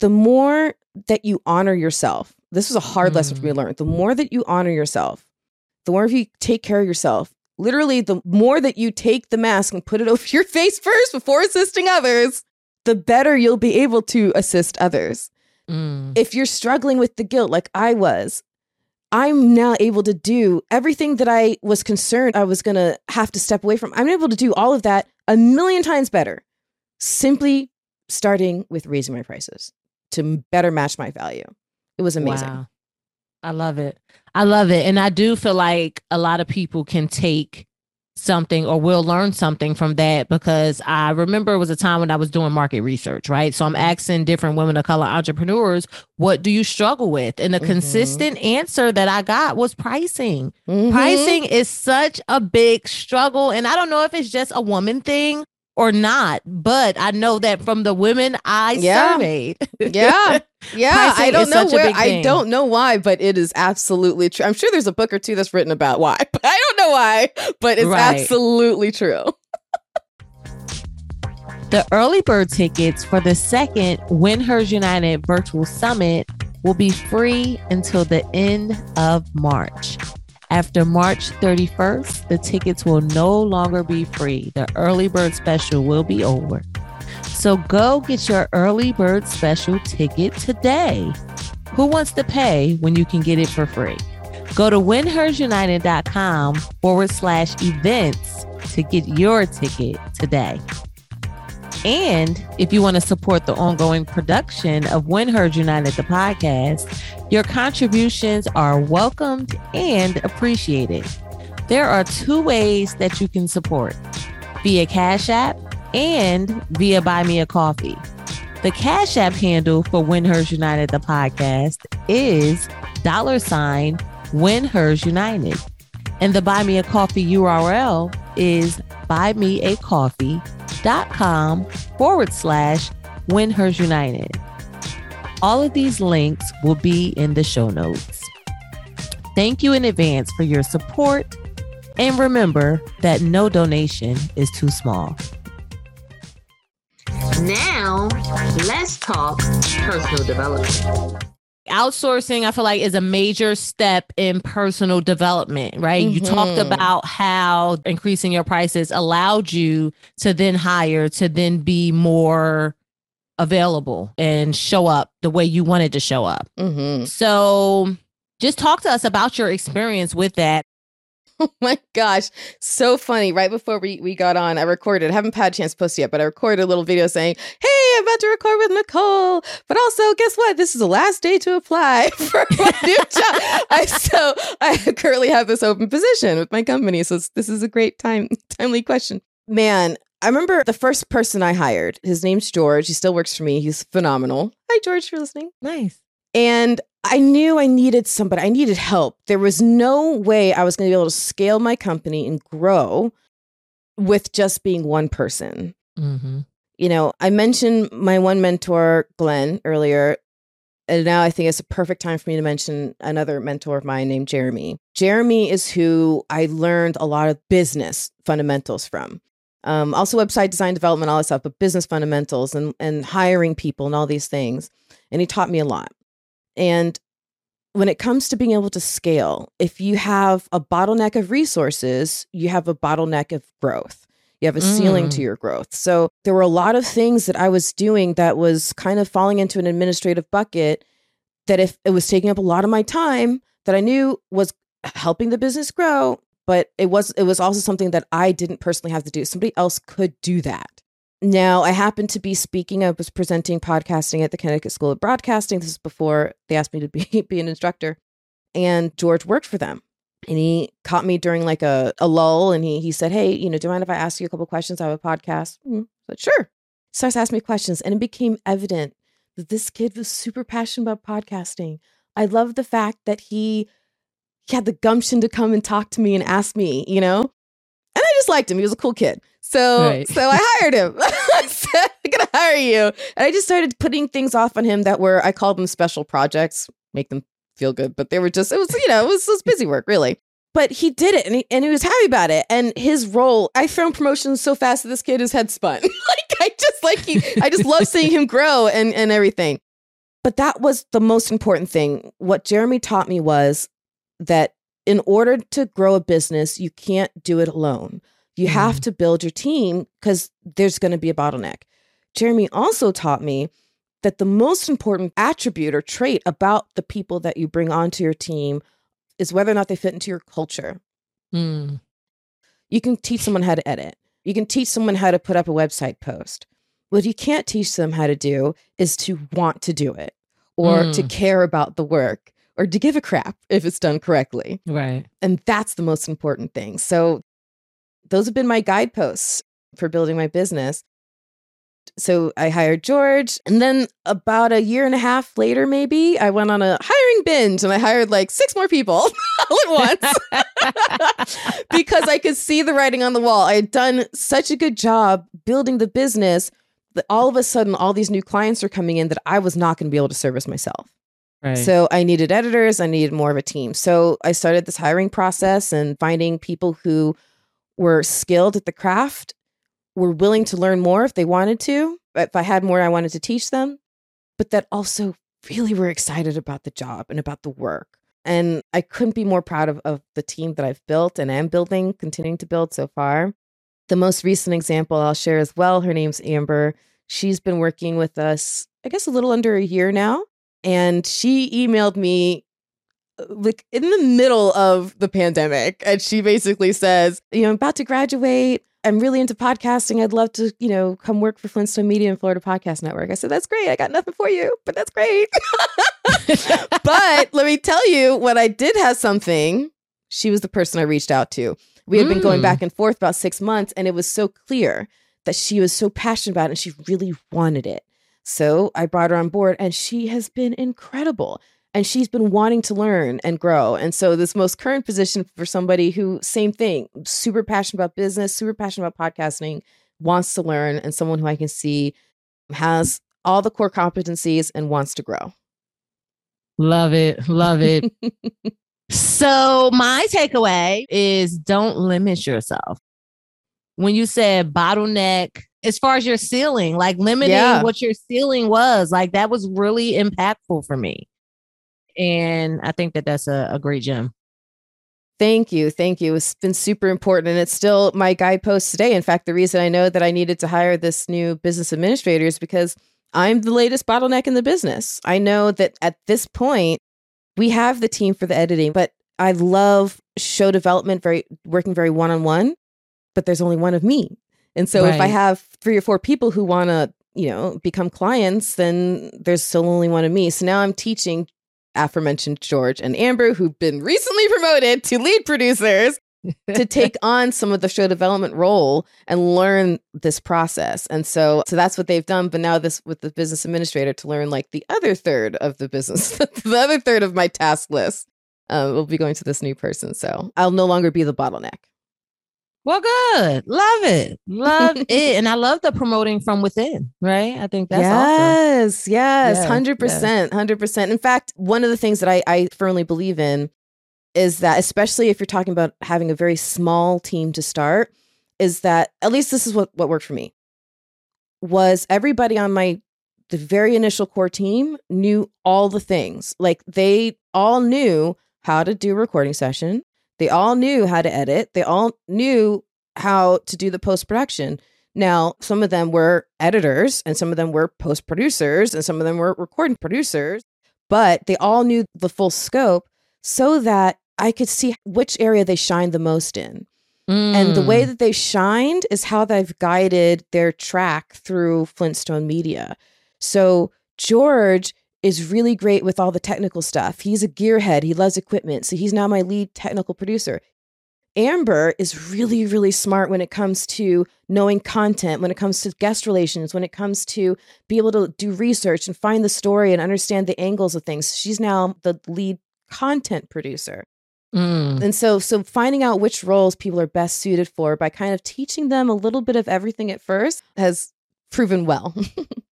Speaker 3: the more that you honor yourself. This was a hard lesson for me to learn. The more that you honor yourself, the more you take care of yourself, literally, the more that you take the mask and put it over your face first before assisting others, the better you'll be able to assist others.
Speaker 2: Mm.
Speaker 3: If you're struggling with the guilt, like I was, I'm now able to do everything that I was concerned I was going to have to step away from. I'm able to do all of that a million times better, simply starting with raising my prices to better match my value. It was amazing.
Speaker 2: Wow. I love it. I love it. And I do feel like a lot of people can take something or will learn something from that because I remember it was a time when I was doing market research, right? So I'm asking different women of color entrepreneurs, what do you struggle with? And the
Speaker 3: Mhm.
Speaker 2: consistent answer that I got was pricing.
Speaker 3: Mhm.
Speaker 2: Pricing is such a big struggle. And I don't know if it's just a woman thing or not, but I know that from the women I
Speaker 3: Yeah.
Speaker 2: surveyed.
Speaker 3: Yeah. Yeah. I don't know where I don't know why, but it is absolutely true. I'm sure there's a book or two that's written about why, but I don't know why, but it's
Speaker 2: Right.
Speaker 3: absolutely true.
Speaker 2: The early bird tickets for the second Win Hers United virtual summit will be free until the end of March. After March 31st, the tickets will no longer be free. The early bird special will be over. So go get your early bird special ticket today. Who wants to pay when you can get it for free? Go to winhersunited.com forward slash events to get your ticket today. And if you want to support the ongoing production of When United, the podcast, your contributions are welcomed and appreciated. There are two ways that you can support via Cash App and via Buy Me a Coffee. The Cash App handle for Win Hers United, the podcast, is dollar sign Win Hers United. And the Buy Me a Coffee URL is buymeacoffee.com forward slash Win Hers United. All of these links will be in the show notes. Thank you in advance for your support. And remember that no donation is too small. Now, let's talk personal development. Outsourcing, I feel like, is a major step in personal development, right? You talked
Speaker 3: Mhm.
Speaker 2: about how increasing your prices allowed you to then hire, to then be more available and show up the way you wanted to show up.
Speaker 3: hmm
Speaker 2: So, just talk to us about your experience with that.
Speaker 3: Oh my gosh, so funny. Right before we, we got on, I recorded, I haven't had a chance to post yet, but I recorded a little video saying, Hey, I'm about to record with Nicole. But also, guess what? This is the last day to apply for my new job. I, so I currently have this open position with my company. So this is a great time, timely question. Man, I remember the first person I hired. His name's George. He still works for me. He's phenomenal. Hi, George, for listening.
Speaker 2: Nice.
Speaker 3: And I knew I needed somebody, I needed help. There was no way I was going to be able to scale my company and grow with just being one person.
Speaker 2: Mm-hmm.
Speaker 3: You know, I mentioned my one mentor, Glenn, earlier. And now I think it's a perfect time for me to mention another mentor of mine named Jeremy. Jeremy is who I learned a lot of business fundamentals from. Um, also website design development, all this stuff, but business fundamentals and, and hiring people and all these things. And he taught me a lot. And when it comes to being able to scale, if you have a bottleneck of resources, you have a bottleneck of growth. You have a ceiling to
Speaker 2: Mm.
Speaker 3: your growth. So there were a lot of things that I was doing that was kind of falling into an administrative bucket that if it was taking up a lot of my time that I knew was helping the business grow, but it was it was also something that I didn't personally have to do. Somebody else could do that. Now, I happened to be speaking, I was presenting podcasting at the Connecticut School of Broadcasting. This is before they asked me to be, be an instructor. And George worked for them. And he caught me during like a, a lull and he, he said, Hey, you know, do you mind if I ask you a couple questions? I have a podcast. Mm. I said, Sure. Starts asking me questions. And it became evident that this kid was super passionate about podcasting. I love the fact that he, he had the gumption to come and talk to me and ask me, you know? And I just liked him. He was a cool kid. So
Speaker 2: Right.
Speaker 3: so I hired him. I said, I'm gonna hire you. And I just started putting things off on him that were I called them special projects, make them feel good, but they were just it was, you know, it was, it was busy work, really. but he did it and he, and he was happy about it. And his role, I found promotions so fast that this kid his head spun. like I just like he, I just love seeing him grow and and everything. But that was the most important thing. What Jeremy taught me was that in order to grow a business, you can't do it alone. You have
Speaker 2: Mm.
Speaker 3: to build your team because there's going to be a bottleneck. Jeremy also taught me that the most important attribute or trait about the people that you bring onto your team is whether or not they fit into your culture.
Speaker 2: Mm.
Speaker 3: You can teach someone how to edit. You can teach someone how to put up a website post. What you can't teach them how to do is to want to do it or to
Speaker 2: Mm.
Speaker 3: care about the work or to give a crap if it's done correctly.
Speaker 2: Right.
Speaker 3: And that's the most important thing. So those have been my guideposts for building my business. So I hired George. And then about a year and a half later, maybe, I went on a hiring binge and I hired like six more people all at once because I could see the writing on the wall. I had done such a good job building the business that all of a sudden, all these new clients are coming in that I was not going to be able to service myself.
Speaker 2: Right.
Speaker 3: So I needed editors, I needed more of a team. So I started this hiring process and finding people who were skilled at the craft, were willing to learn more if they wanted to. If I had more, I wanted to teach them, but that also really were excited about the job and about the work. And I couldn't be more proud of, of the team that I've built and am building, continuing to build so far. The most recent example I'll share as well, her name's Amber. She's been working with us, I guess, a little under a year now and she emailed me uh, like in the middle of the pandemic and she basically says you know i'm about to graduate. I'm really into podcasting. I'd love to you know come work for flintstone media and florida podcast network. I said that's great. I got nothing for you but that's great. But let me tell you when i did have something she was the person i reached out to. We had been going
Speaker 2: Mm.
Speaker 3: back and forth about six months and it was so clear that she was so passionate about it and she really wanted it so I brought her on board and she has been incredible. And she's been wanting to learn and grow. And so this most current position for somebody who, same thing, super passionate about business, super passionate about podcasting, wants to learn, and someone who I can see has all the core competencies and wants to grow.
Speaker 2: Love it. Love it. so my takeaway is don't limit yourself. When you said bottleneck, as far as your ceiling, like limiting
Speaker 3: Yeah.
Speaker 2: what your ceiling was, like that was really impactful for me. And I think that that's a, a great gem.
Speaker 3: Thank you. Thank you. It's been super important. And it's still my guidepost today. In fact, the reason I know that I needed to hire this new business administrator is because I'm the latest bottleneck in the business. I know that at this point, we have the team for the editing, but I love show development, very working very one on one, but there's only one of me. And so if I have three or four people who want to, you know, become clients, then there's still only one of me. So now I'm teaching aforementioned George and Amber, who've been recently promoted to lead producers, to take on some of the show development role and learn this process. And so so that's what they've done. But now this with the business administrator to learn like the other third of the business, the other third of my task list. Uh, will be going to this new person. So I'll no longer be the bottleneck.
Speaker 2: Well, good. Love it. Love it. And I love the promoting from within, right? I think that's awesome.
Speaker 3: yes, yes, hundred percent, hundred percent. In fact, one of the things that I, I firmly believe in is that, especially if you're talking about having a very small team to start, is that at least this is what what worked for me. Was everybody on my the very initial core team knew all the things, like they all knew how to do a recording session. They all knew how to edit. They all knew how to do the post production. Now, some of them were editors and some of them were post producers and some of them were recording producers, but they all knew the full scope so that I could see which area they shined the most in. And the way
Speaker 2: Mm.
Speaker 3: that they shined is how they've guided their track through Flintstone Media. So George is really great with all the technical stuff. He's a gearhead. He loves equipment. So he's now my lead technical producer. Amber is really, really smart when it comes to knowing content, when it comes to guest relations, when it comes to be able to do research and find the story and understand the angles of things. She's now the lead content producer.
Speaker 2: Mm.
Speaker 3: And so so finding out which roles people are best suited for by kind of teaching them a little bit of everything at first has proven well.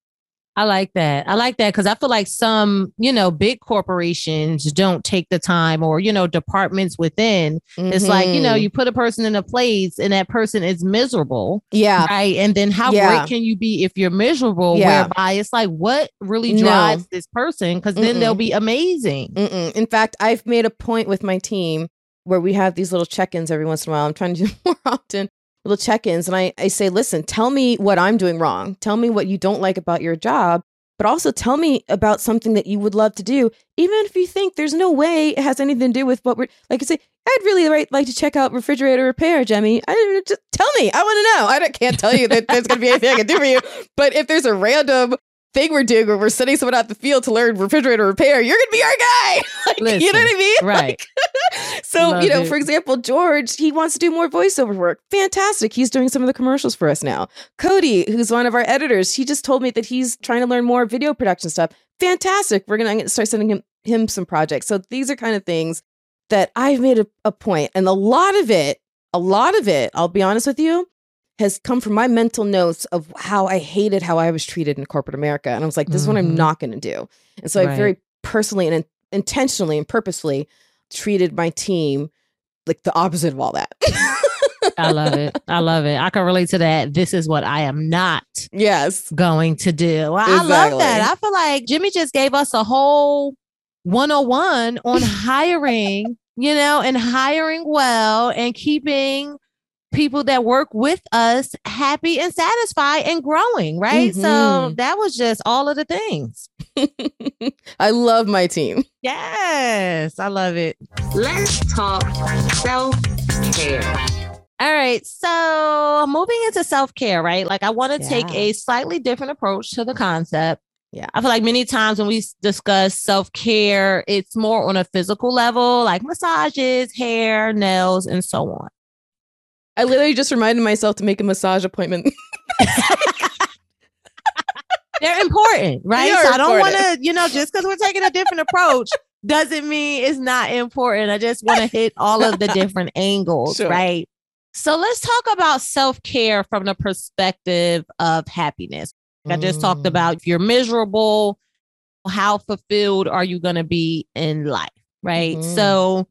Speaker 2: I like that. I like that because I feel like some, you know, big corporations don't take the time or, you know, departments within. It's like, you know,
Speaker 3: Mhm.
Speaker 2: you put a person in a place and that person is miserable.
Speaker 3: yeah.
Speaker 2: Right. And then how
Speaker 3: Yeah.
Speaker 2: great can you be if you're miserable?
Speaker 3: Yeah.
Speaker 2: Whereby it's like, what really
Speaker 3: No.
Speaker 2: drives this person? Because then they'll be amazing.
Speaker 3: Mm-mm. In fact, I've made a point with my team where we have these little check-ins every once in a while. I'm trying to do more often, little check-ins, and I, I say, listen, tell me what I'm doing wrong. Tell me what you don't like about your job, but also tell me about something that you would love to do, even if you think there's no way it has anything to do with what we're like. I say, I'd really like, like to check out refrigerator repair, Jimmy. I just tell me. I want to know. I can't tell you that there's going to be anything I can do for you, but if there's a random thing we're doing where we're sending someone out the field to learn refrigerator repair, you're gonna be our guy. Like, you know what I mean?
Speaker 2: right.
Speaker 3: Like, so,
Speaker 2: Love
Speaker 3: you know,
Speaker 2: it.
Speaker 3: for example, George, he wants to do more voiceover work. Fantastic. He's doing some of the commercials for us now. Cody, who's one of our editors, he just told me that he's trying to learn more video production stuff. Fantastic. We're gonna start sending him him some projects. So these are kind of things that I've made a, a point, and a lot of it, a lot of it, I'll be honest with you, has come from my mental notes of how I hated how I was treated in corporate America. And I was like, this is what I'm
Speaker 2: Mhm.
Speaker 3: not going to do. And so I very personally and in- intentionally and purposefully treated my team like the opposite of all that.
Speaker 2: I love it. I love it. I can relate to that. This is what I am not
Speaker 3: yes.
Speaker 2: going to do. Well, I love that. I feel like Jimmy just gave us a whole 101 on hiring, you know, and hiring well and keeping people that work with us happy and satisfied and growing, right? So
Speaker 3: Mhm.
Speaker 2: that was just all of the things.
Speaker 3: I love my team.
Speaker 2: Yes, I love it.
Speaker 1: Let's talk self care.
Speaker 2: All right. So moving into self care, right? Like I want to take a slightly different approach to the concept.
Speaker 3: Yeah.
Speaker 2: I feel like many times when we discuss self care, it's more on a physical level, like massages, hair, nails, and so on.
Speaker 3: I literally just reminded myself to make a massage appointment.
Speaker 2: They're important, right?
Speaker 3: are
Speaker 2: so I don't want to, you know, just because we're taking a different approach doesn't mean it's not important. I just want to hit all of the different angles,
Speaker 3: Sure.
Speaker 2: right? So let's talk about self care from the perspective of happiness. I just talked
Speaker 3: Mm.
Speaker 2: about if you're miserable, how fulfilled are you going to be in life? Right.
Speaker 3: Mhm.
Speaker 2: So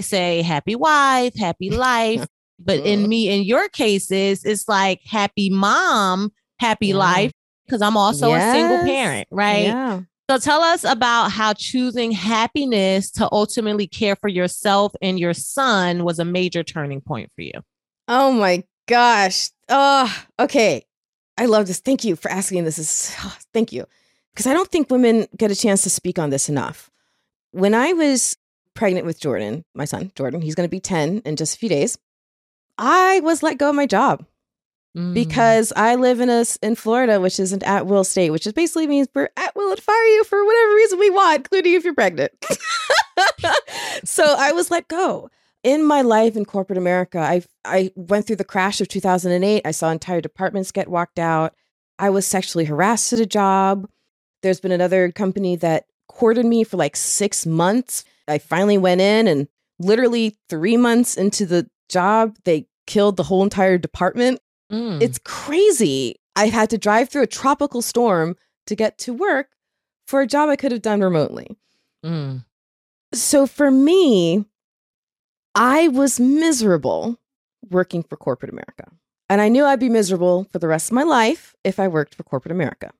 Speaker 2: say happy wife, happy life. But
Speaker 3: Mm-hmm.
Speaker 2: in me, in your cases, it's like happy mom, happy
Speaker 3: Yeah.
Speaker 2: life, because I'm also a single parent. Right.
Speaker 3: Yeah.
Speaker 2: So tell us about how choosing happiness to ultimately care for yourself and your son was a major turning point for you.
Speaker 3: Oh my gosh. Oh, okay. I love this. Thank you for asking this. Is thank you. Because I don't think women get a chance to speak on this enough. When I was pregnant with Jordan, my son, Jordan, he's going to be 10 in just a few days. I was let go of my job
Speaker 2: Mm.
Speaker 3: because I live in a in Florida, which is an at will state, which is basically means we're at will to fire you for whatever reason we want, including if you're pregnant. so I was let go. In my life in corporate America, I I went through the crash of 2008. I saw entire departments get walked out. I was sexually harassed at a job. There's been another company that courted me for like six months. I finally went in, and literally three months into the job, they killed the whole entire department.
Speaker 2: Mm.
Speaker 3: It's crazy. I had to drive through a tropical storm to get to work for a job I could have done remotely.
Speaker 2: Mm.
Speaker 3: So for me, I was miserable working for corporate America. And I knew I'd be miserable for the rest of my life if I worked for corporate America.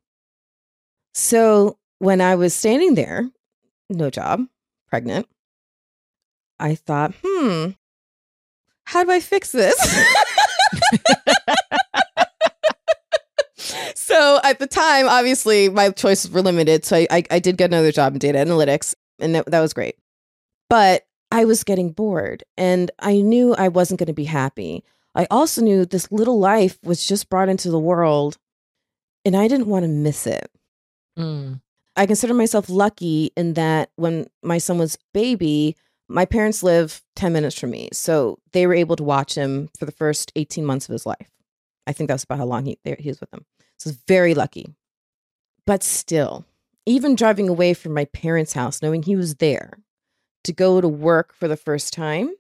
Speaker 3: So when I was standing there, no job, pregnant, I thought, hmm, how do I fix this? so at the time, obviously, my choices were limited. So I, I, I did get another job in data analytics, and that, that was great. But I was getting bored, and I knew I wasn't going to be happy. I also knew this little life was just brought into the world, and I didn't want to miss it.
Speaker 2: Mm.
Speaker 3: I consider myself lucky in that when my son was baby, my parents live 10 minutes from me. So they were able to watch him for the first 18 months of his life. I think that's about how long he, he was with them. So it's very lucky. But still, even driving away from my parents' house, knowing he was there to go to work for the first time,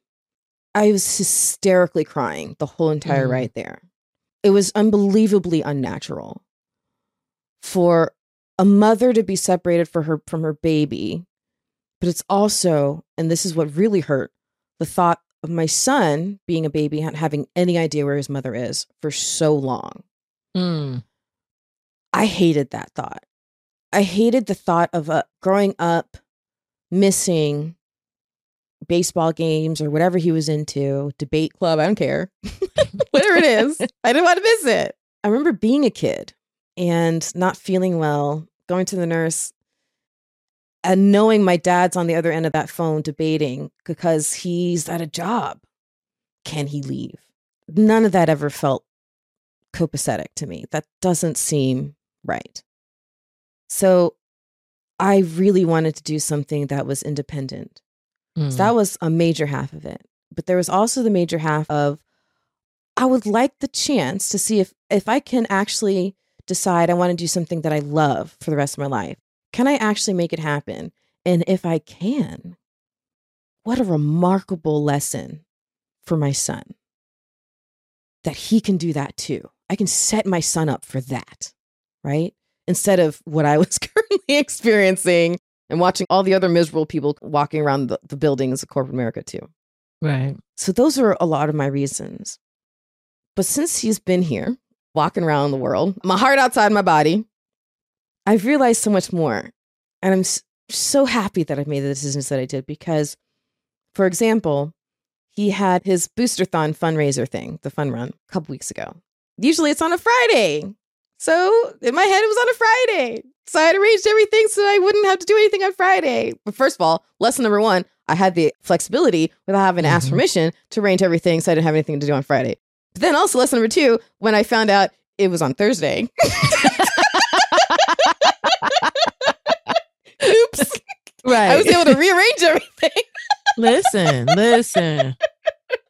Speaker 3: I was hysterically crying the whole entire
Speaker 2: Mhm.
Speaker 3: ride there. It was unbelievably unnatural for a mother to be separated for her from her baby, but it's also, and this is what really hurt, the thought of my son being a baby not having any idea where his mother is for so long.
Speaker 2: Mm.
Speaker 3: I hated that thought. I hated the thought of uh, growing up missing baseball games or whatever he was into, debate club, I don't care. whatever it is, I didn't want to miss it. I remember being a kid and not feeling well, going to the nurse and knowing my dad's on the other end of that phone debating because he's at a job. Can he leave? None of that ever felt copacetic to me. That doesn't seem right. So I really wanted to do something that was independent.
Speaker 2: Mm.
Speaker 3: So that was a major half of it. But there was also the major half of I would like the chance to see if if I can actually decide I want to do something that I love for the rest of my life. Can I actually make it happen? And if I can, what a remarkable lesson for my son that he can do that too. I can set my son up for that, right? Instead of what I was currently experiencing and watching all the other miserable people walking around the, the buildings of corporate America too.
Speaker 2: Right.
Speaker 3: So those are a lot of my reasons. But since he's been here, walking around the world, my heart outside my body, I've realized so much more. And I'm so happy that I've made the decisions that I did because, for example, he had his Boosterthon fundraiser thing, the fun run, a couple weeks ago. Usually it's on a Friday. So in my head, it was on a Friday. So I had arranged everything so I wouldn't have to do anything on Friday. But first of all, lesson number one, I had the flexibility without having to ask
Speaker 2: Mhm.
Speaker 3: permission to arrange everything so I didn't have anything to do on Friday. But then also lesson number two, when I found out it was on Thursday. Oops.
Speaker 2: Right.
Speaker 3: I was able to rearrange everything
Speaker 2: listen, listen.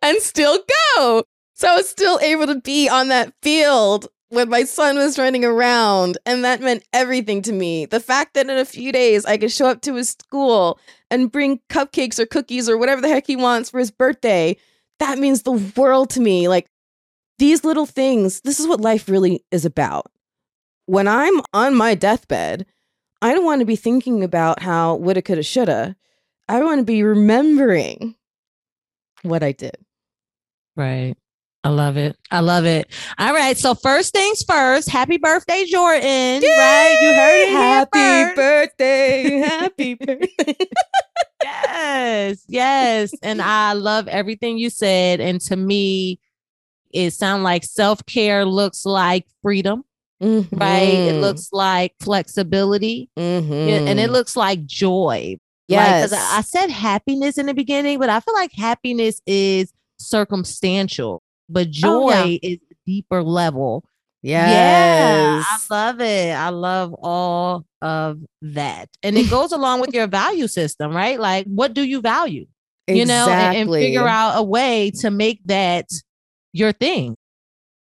Speaker 3: and still go. So I was still able to be on that field when my son was running around. And that meant everything to me. The fact that in a few days I could show up to his school and bring cupcakes or cookies or whatever the heck he wants for his birthday, that means the world to me. Like these little things, this is what life really is about. When I'm on my deathbed, I don't want to be thinking about how woulda, coulda, shoulda. I want to be remembering what I did.
Speaker 2: Right. I love it. I love it. All right. So first things first, happy birthday, Jordan. Right. You heard it.
Speaker 3: Happy birthday. Happy birthday.
Speaker 2: Yes. Yes. and I love everything you said. And to me, it sounds like self-care looks like freedom, right? It
Speaker 3: Mhm.
Speaker 2: looks like flexibility.
Speaker 3: Mhm.
Speaker 2: And it looks like joy.
Speaker 3: yes.
Speaker 2: Because I, I said happiness in the beginning, but I feel like happiness is circumstantial, but joy
Speaker 3: Oh, yeah.
Speaker 2: is a deeper level.
Speaker 3: yes.
Speaker 2: Yeah, I love it. I love all of that. And it goes along with your value system, right? Like, what do you value? You know, and, and figure out a way to make that your thing,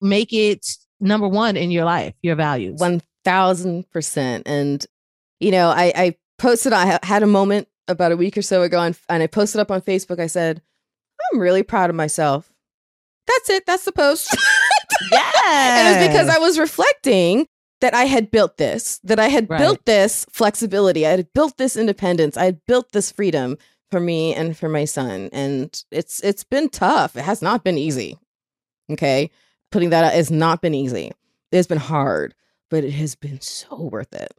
Speaker 2: make it number one in your life, your values.
Speaker 3: One thousand percent. And you know, I, I posted. I had a moment about a week or so ago, on, and I posted up on Facebook. I said, "I'm really proud of myself." That's it. That's the post.
Speaker 2: yeah.
Speaker 3: and was because I was reflecting that I had built this, that I had
Speaker 2: Right.
Speaker 3: built this flexibility, I had built this independence, I had built this freedom for me and for my son, and it's it's been tough. It has not been easy. Okay, putting that out has not been easy. It's been hard, but it has been so worth it.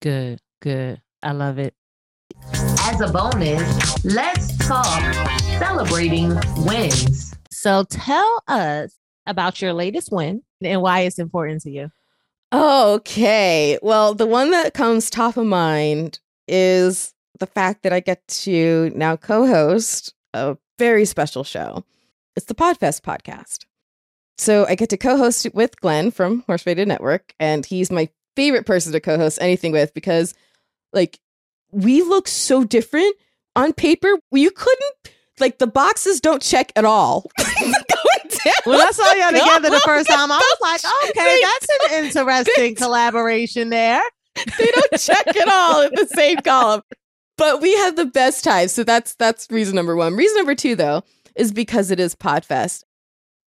Speaker 2: good, good. I love it.
Speaker 4: As a bonus, let's talk celebrating wins.
Speaker 2: So tell us about your latest win and why it's important to you.
Speaker 3: Okay. Well, the one that comes top of mind is the fact that I get to now co host a very special show. It's the Podfest podcast. So I get to co host with Glenn from Horse Radio Network, and he's my favorite person to co host anything with because, like, we look so different on paper. You couldn't, like, the boxes don't check at all.
Speaker 2: When I saw y'all together the first time, I was like, okay, that's an interesting collaboration there.
Speaker 3: they don't check at all in the same column. But we have the best time. So that's that's reason number one. Reason number two, though, is because it is Podfest.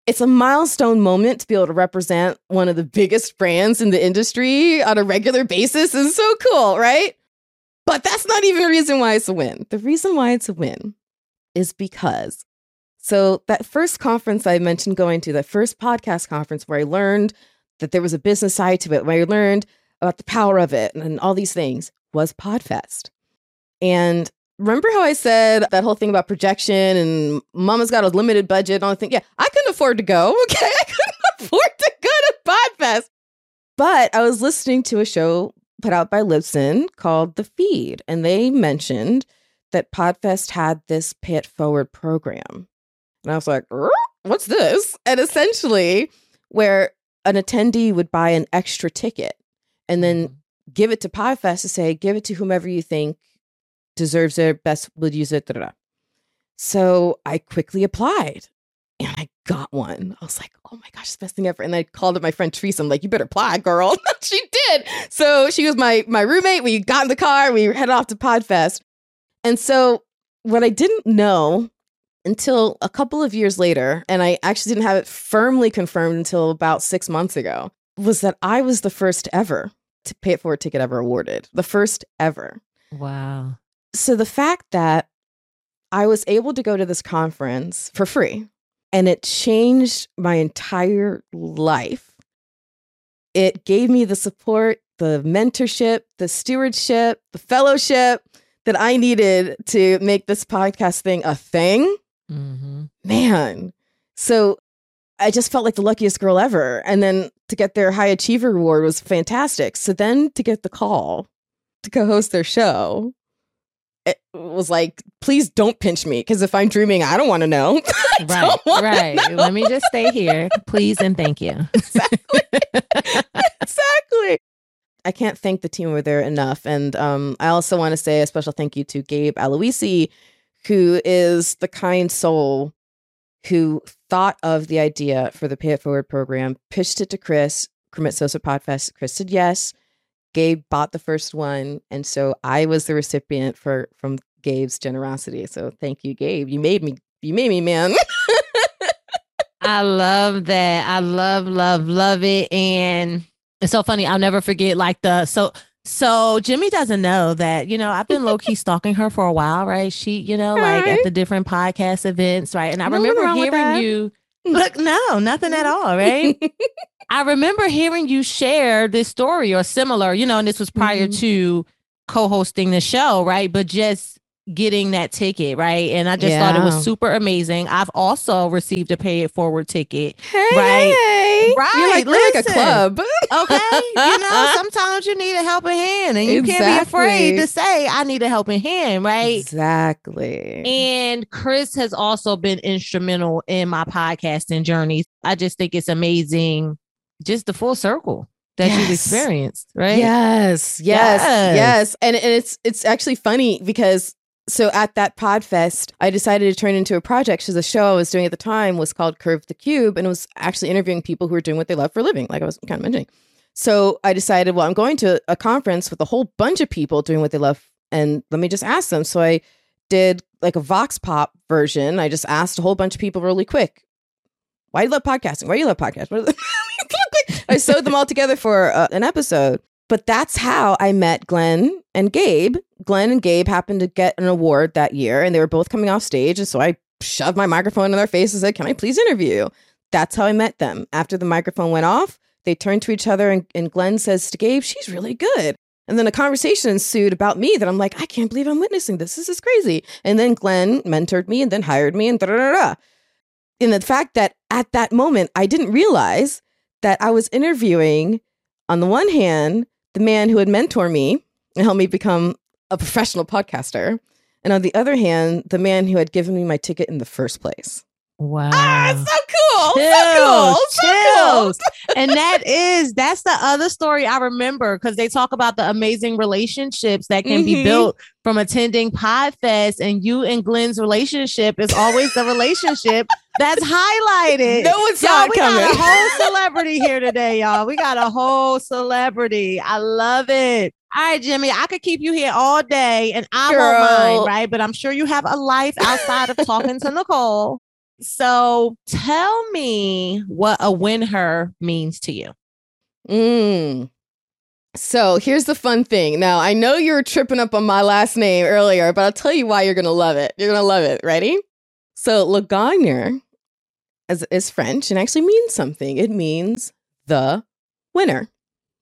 Speaker 3: It's a milestone moment to be able to represent one of the biggest brands in the industry on a regular basis is so cool, right? But that's not even the reason why it's a win. The reason why it's a win is because so that first conference I mentioned going to, that first podcast conference where I learned that there was a business side to it, where I learned about the power of it and all these things was Podfest. And remember how I said that whole thing about projection and mama's got a limited budget and all the thing? Yeah, I couldn't afford to go. Okay. I couldn't afford to go to Podfest. But I was listening to a show put out by Libsyn called The Feed, and they mentioned that Podfest had this pay it forward program. And I was like, "Er, what's this? And essentially, where an attendee would buy an extra ticket and then give it to Podfest to say, give it to whomever you think deserves it, best would use it. Da, da, da. So I quickly applied and I got one. I was like, oh my gosh, it's the best thing ever. And I called up my friend Teresa. I'm like, you better apply, girl. she did. So she was my my roommate. We got in the car, we headed off to Podfest. And so what I didn't know until a couple of years later, and I actually didn't have it firmly confirmed until about six months ago, was that I was the first ever to pay it forward ticket ever awarded. The first ever.
Speaker 2: Wow.
Speaker 3: So the fact that I was able to go to this conference for free and it changed my entire life. It gave me the support, the mentorship, the stewardship, the fellowship that I needed to make this podcast thing a thing.
Speaker 2: Mm-hmm.
Speaker 3: Man. So I just felt like the luckiest girl ever. And then to get their high achiever award was fantastic. So then to get the call to co host their show, it was like, please don't pinch me because if I'm dreaming, I don't want to know.
Speaker 2: Right, right.
Speaker 3: know.
Speaker 2: Let me just stay here, please, and thank you.
Speaker 3: exactly. I can't thank the team over there enough. And um, I also want to say a special thank you to Gabe Aloisi, who is the kind soul who thought of the idea for the Pay It Forward program, pitched it to Chris, Krimitsos of Podfest. Chris said yes. Gabe bought the first one. And so I was the recipient for from Gabe's generosity. So thank you, Gabe. You made me you made me, man.
Speaker 2: I love that. I love, love, love it. And it's so funny. I'll never forget like the so so Jimmy doesn't know that, you know, I've been low key stalking her for a while, right? She, you know, like at the different podcast events, right? And I remember hearing you look, no, nothing at all, right? I remember hearing you share this story or similar, you know, and this was prior
Speaker 3: Mhm.
Speaker 2: to co-hosting the show, right? But just getting that ticket, right? And I just thought it was super amazing. I've also received a pay it forward ticket.
Speaker 3: Hey,
Speaker 2: Right.
Speaker 3: hey.
Speaker 2: Right,
Speaker 3: You're like, like a club.
Speaker 2: Okay. you know, sometimes you need a helping hand and you can't be afraid to say, I need a helping hand, right?
Speaker 3: Exactly.
Speaker 2: And Chris has also been instrumental in my podcasting journey. I just think it's amazing, just the full circle that you've experienced, right?
Speaker 3: Yes, yes,
Speaker 2: Yes.
Speaker 3: yes. And and it's it's actually funny because so at that Podfest, I decided to turn into a project. So the show I was doing at the time was called Curve the Cube, and it was actually interviewing people who are doing what they love for a living, like I was kind of mentioning. So I decided, well, I'm going to a conference with a whole bunch of people doing what they love, and let me just ask them. So I did like a Vox Pop version. I just asked a whole bunch of people really quick. Why do you love podcasting? Why do you love podcasting? I sewed them all together for uh, an episode. But that's how I met Glenn and Gabe. Glenn and Gabe happened to get an award that year, and they were both coming off stage. And so I shoved my microphone in their face and said, Can I please interview? That's how I met them. After the microphone went off, they turned to each other, and, and Glenn says to Gabe, She's really good. And then a conversation ensued about me that I'm like, I can't believe I'm witnessing this. This is crazy. And then Glenn mentored me and then hired me and da da da. And the fact that at that moment, I didn't realize that I was interviewing, on the one hand, the man who had mentored me and helped me become a professional podcaster. And on the other hand, the man who had given me my ticket in the first place.
Speaker 2: Wow.
Speaker 3: Ah, so cool. so cool. So cool.
Speaker 2: and that is that's the other story I remember because they talk about the amazing relationships that can be
Speaker 3: Mhm.
Speaker 2: built from attending Podfest, and you and Glenn's relationship is always the relationship that's highlighted.
Speaker 3: No one saw
Speaker 2: Y'all, we got a whole celebrity here today, y'all. We got a whole celebrity. I love it. All right, Jimmy, I could keep you here all day and I won't mind, right? But I'm sure you have a life outside of talking to Nicole. So tell me what a win her means to you.
Speaker 3: Mm. So here's the fun thing. Now, I know you were tripping up on my last name earlier, but I'll tell you why you're going to love it. You're going to love it. Ready? So, Le Gagnant is, French and actually means something. It means the winner.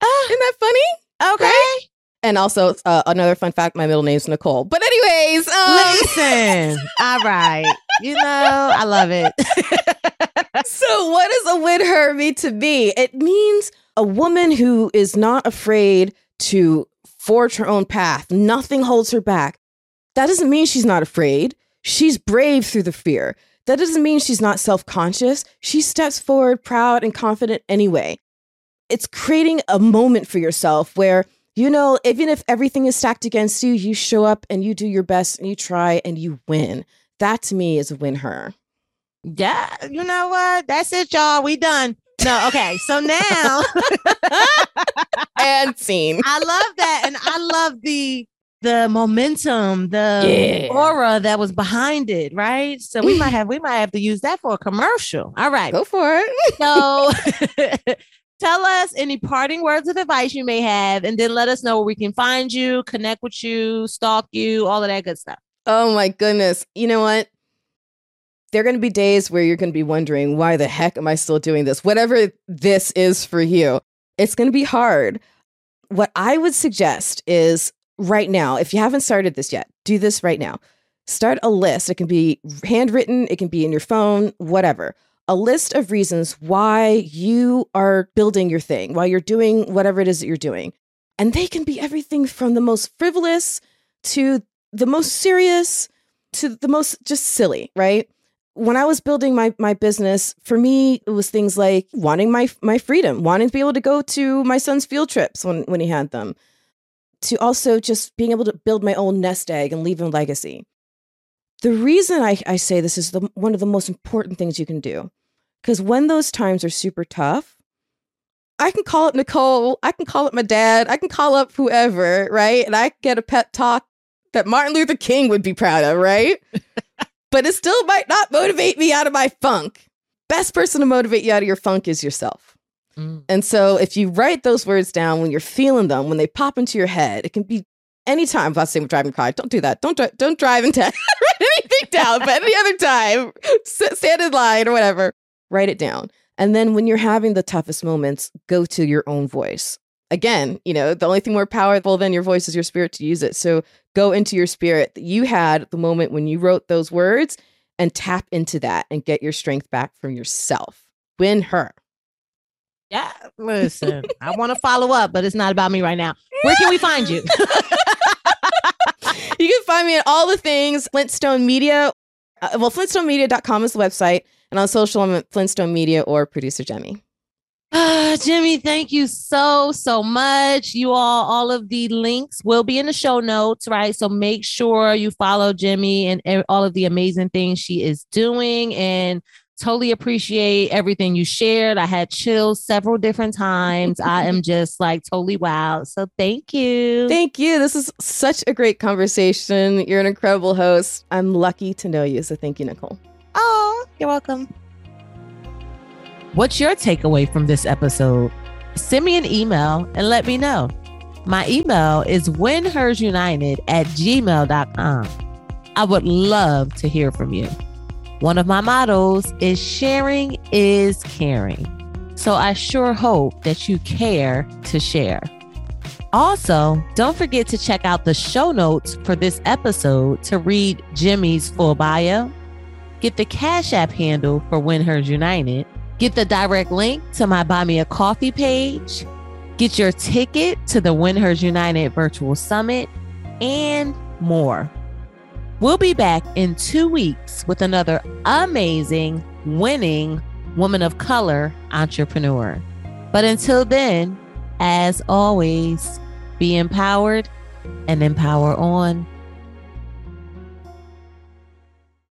Speaker 2: Ah,
Speaker 3: Isn't that funny?
Speaker 2: okay.
Speaker 3: And also, uh, another fun fact my middle name's Nicole. But, anyways, um,
Speaker 2: Listen. All right. You know, I love it.
Speaker 3: so what does a win her mean to me? It means a woman who is not afraid to forge her own path. Nothing holds her back. That doesn't mean she's not afraid. She's brave through the fear. That doesn't mean she's not self conscious. She steps forward proud and confident anyway. It's creating a moment for yourself where, you know, even if everything is stacked against you, you show up and you do your best and you try and you win. That to me is a win her.
Speaker 2: yeah. You know what? That's it, y'all. We done. No, okay. So now
Speaker 3: and scene.
Speaker 2: I love that. And I love the the momentum, the
Speaker 3: Yeah.
Speaker 2: aura that was behind it, right? So we might have we might have to use that for a commercial. All right.
Speaker 3: Go for it.
Speaker 2: So tell us any parting words of advice you may have, and then let us know where we can find you, connect with you, stalk you, all of that good stuff.
Speaker 3: Oh my goodness. You know what? There are going to be days where you're going to be wondering, why the heck am I still doing this? Whatever this is for you, it's going to be hard. What I would suggest is right now, if you haven't started this yet, do this right now. Start a list. It can be handwritten, it can be in your phone, whatever. A list of reasons why you are building your thing, why you're doing whatever it is that you're doing. And they can be everything from the most frivolous to the most serious to the most just silly, right? When I was building my my business, for me it was things like wanting my my freedom, wanting to be able to go to my son's field trips when when he had them, to also just being able to build my own nest egg and leave a legacy. The reason I, I say this is the, one of the most important things you can do. Because when those times are super tough, I can call up Nicole, I can call up my dad, I can call up whoever, right? And I get a pep talk that Martin Luther King would be proud of, right? but it still might not motivate me out of my funk. Best person to motivate you out of your funk is yourself. Mm. And so if you write those words down when you're feeling them, when they pop into your head, it can be anytime. I'm not driving car. Don't do that. Don't, don't drive and write anything down, but any other time, stand in line or whatever, write it down. And then when you're having the toughest moments, go to your own voice. Again, you know, the only thing more powerful than your voice is your spirit to use it. So go into your spirit that you had the moment when you wrote those words and tap into that and get your strength back from yourself. Win her.
Speaker 2: Yeah, listen, I want to follow up, but it's not about me right now. Where can we find you?
Speaker 3: you can find me at all the things Flintstone Media. Uh, well, flintstonemedia.com is the website. And on social, I'm at Flintstone Media or producer Jimmy.
Speaker 2: Ah, Jimmy, thank you so, so much. You all, all of the links will be in the show notes, right? So make sure you follow Jimmy and all of the amazing things she is doing and totally appreciate everything you shared. I had chills several different times. I am just like totally wow. So thank you.
Speaker 3: Thank you. This is such a great conversation. You're an incredible host. I'm lucky to know you. So thank you, Nicole.
Speaker 2: Oh, you're welcome. What's your takeaway from this episode? Send me an email and let me know. My email is winhersunited at gmail.com. I would love to hear from you. One of my mottos is sharing is caring. So I sure hope that you care to share. Also, don't forget to check out the show notes for this episode to read Jimmy's full bio, get the Cash App handle for Win Hers United, get the direct link to my Buy Me a Coffee page, get your ticket to the Win Hers United Virtual Summit, and more. We'll be back in two weeks with another amazing, winning woman of color entrepreneur. But until then, as always, be empowered and empower on.